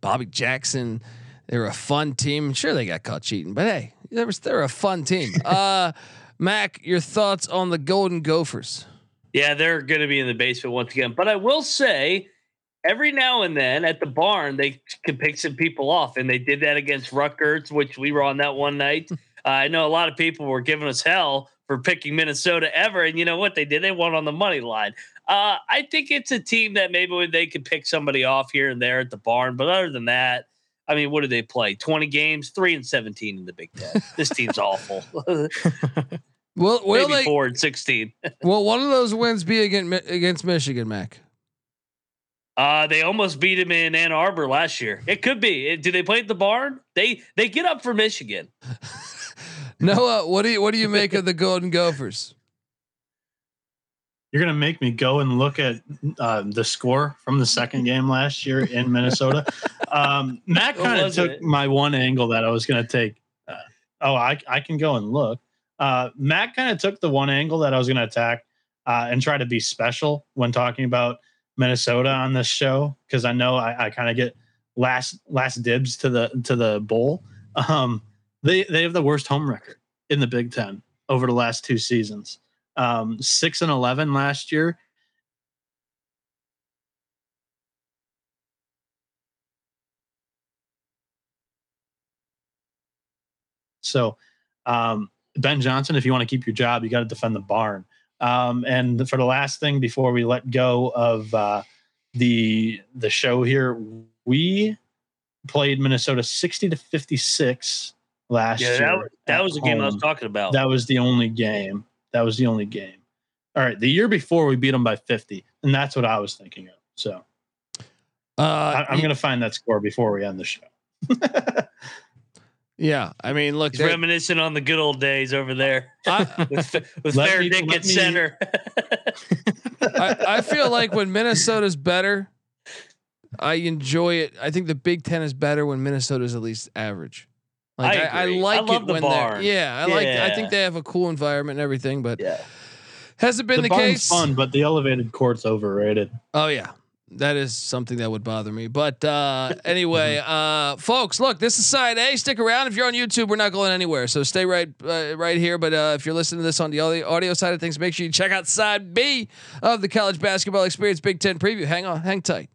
A: Bobby Jackson. They were a fun team. Sure, they got caught cheating, but hey, they were they're a fun team. Uh, Mac, your thoughts on the Golden Gophers?
F: Yeah, they're going to be in the basement once again. But I will say, every now and then at the barn, they can pick some people off, and they did that against Rutgers, which we were on that one night. Uh, I know a lot of people were giving us hell for picking Minnesota ever, and you know what they did? They won on the money line. Uh, I think it's a team that maybe they could pick somebody off here and there at the barn, but other than that. I mean, what did they play? Twenty games, three and seventeen in the Big Ten. This team's awful.
A: well, will
F: Maybe
A: they?
F: four and sixteen.
A: Will one of those wins be against against Michigan, Mac?
F: Uh, they almost beat him in Ann Arbor last year. It could be. It- Do they play at the barn? They they get up for Michigan.
A: Noah, what do you what do you make of the Golden Gophers?
H: You're gonna make me go and look at uh, the score from the second game last year in Minnesota. Um, Matt kind of took
F: it?
H: my one angle that I was gonna take. Uh, oh, I I can go and look. Uh, Matt kind of took the one angle that I was gonna attack uh, and try to be special when talking about Minnesota on this show because I know I, I kind of get last last dibs to the to the bowl. Um, they they have the worst home record in the Big Ten over the last two seasons um, six and eleven last year. So, um, Ben Johnson, if you want to keep your job, you got to defend the barn. Um, and for the last thing before we let go of uh, the the show here, we played Minnesota sixty to fifty six last
F: Yeah,
H: year.
F: that, that was the game I was talking about.
H: That was the only game. That was the only game. All right. The year before we beat them by 50, and that's what I was thinking of. So
A: Uh,
H: I, I'm going to find that score before we end the show.
A: Yeah, I mean, look,
F: He's reminiscing on the good old days over there
A: I,
F: with, with Fair
H: me-
F: Dick at
H: me-
F: center.
A: I, I feel like when Minnesota's better, I enjoy it. I think the Big Ten is better when Minnesota's at least average. Like
F: I
A: I, I,
F: agree. I
A: like
F: love
A: it
F: the
A: when they're yeah. I like. I think they have a cool environment and everything, but
F: yeah.
A: has it been
H: the,
A: the, case.
H: fun, but the elevated court's overrated.
A: Oh yeah. That is something that would bother me. But uh anyway, uh folks, look, this is side A. Stick around. If you're on YouTube, we're not going anywhere. So stay right uh, right here. But uh if you're listening to this on the audio, audio side of things, make sure you check out side B of the college basketball experience Big Ten preview. Hang on, hang tight.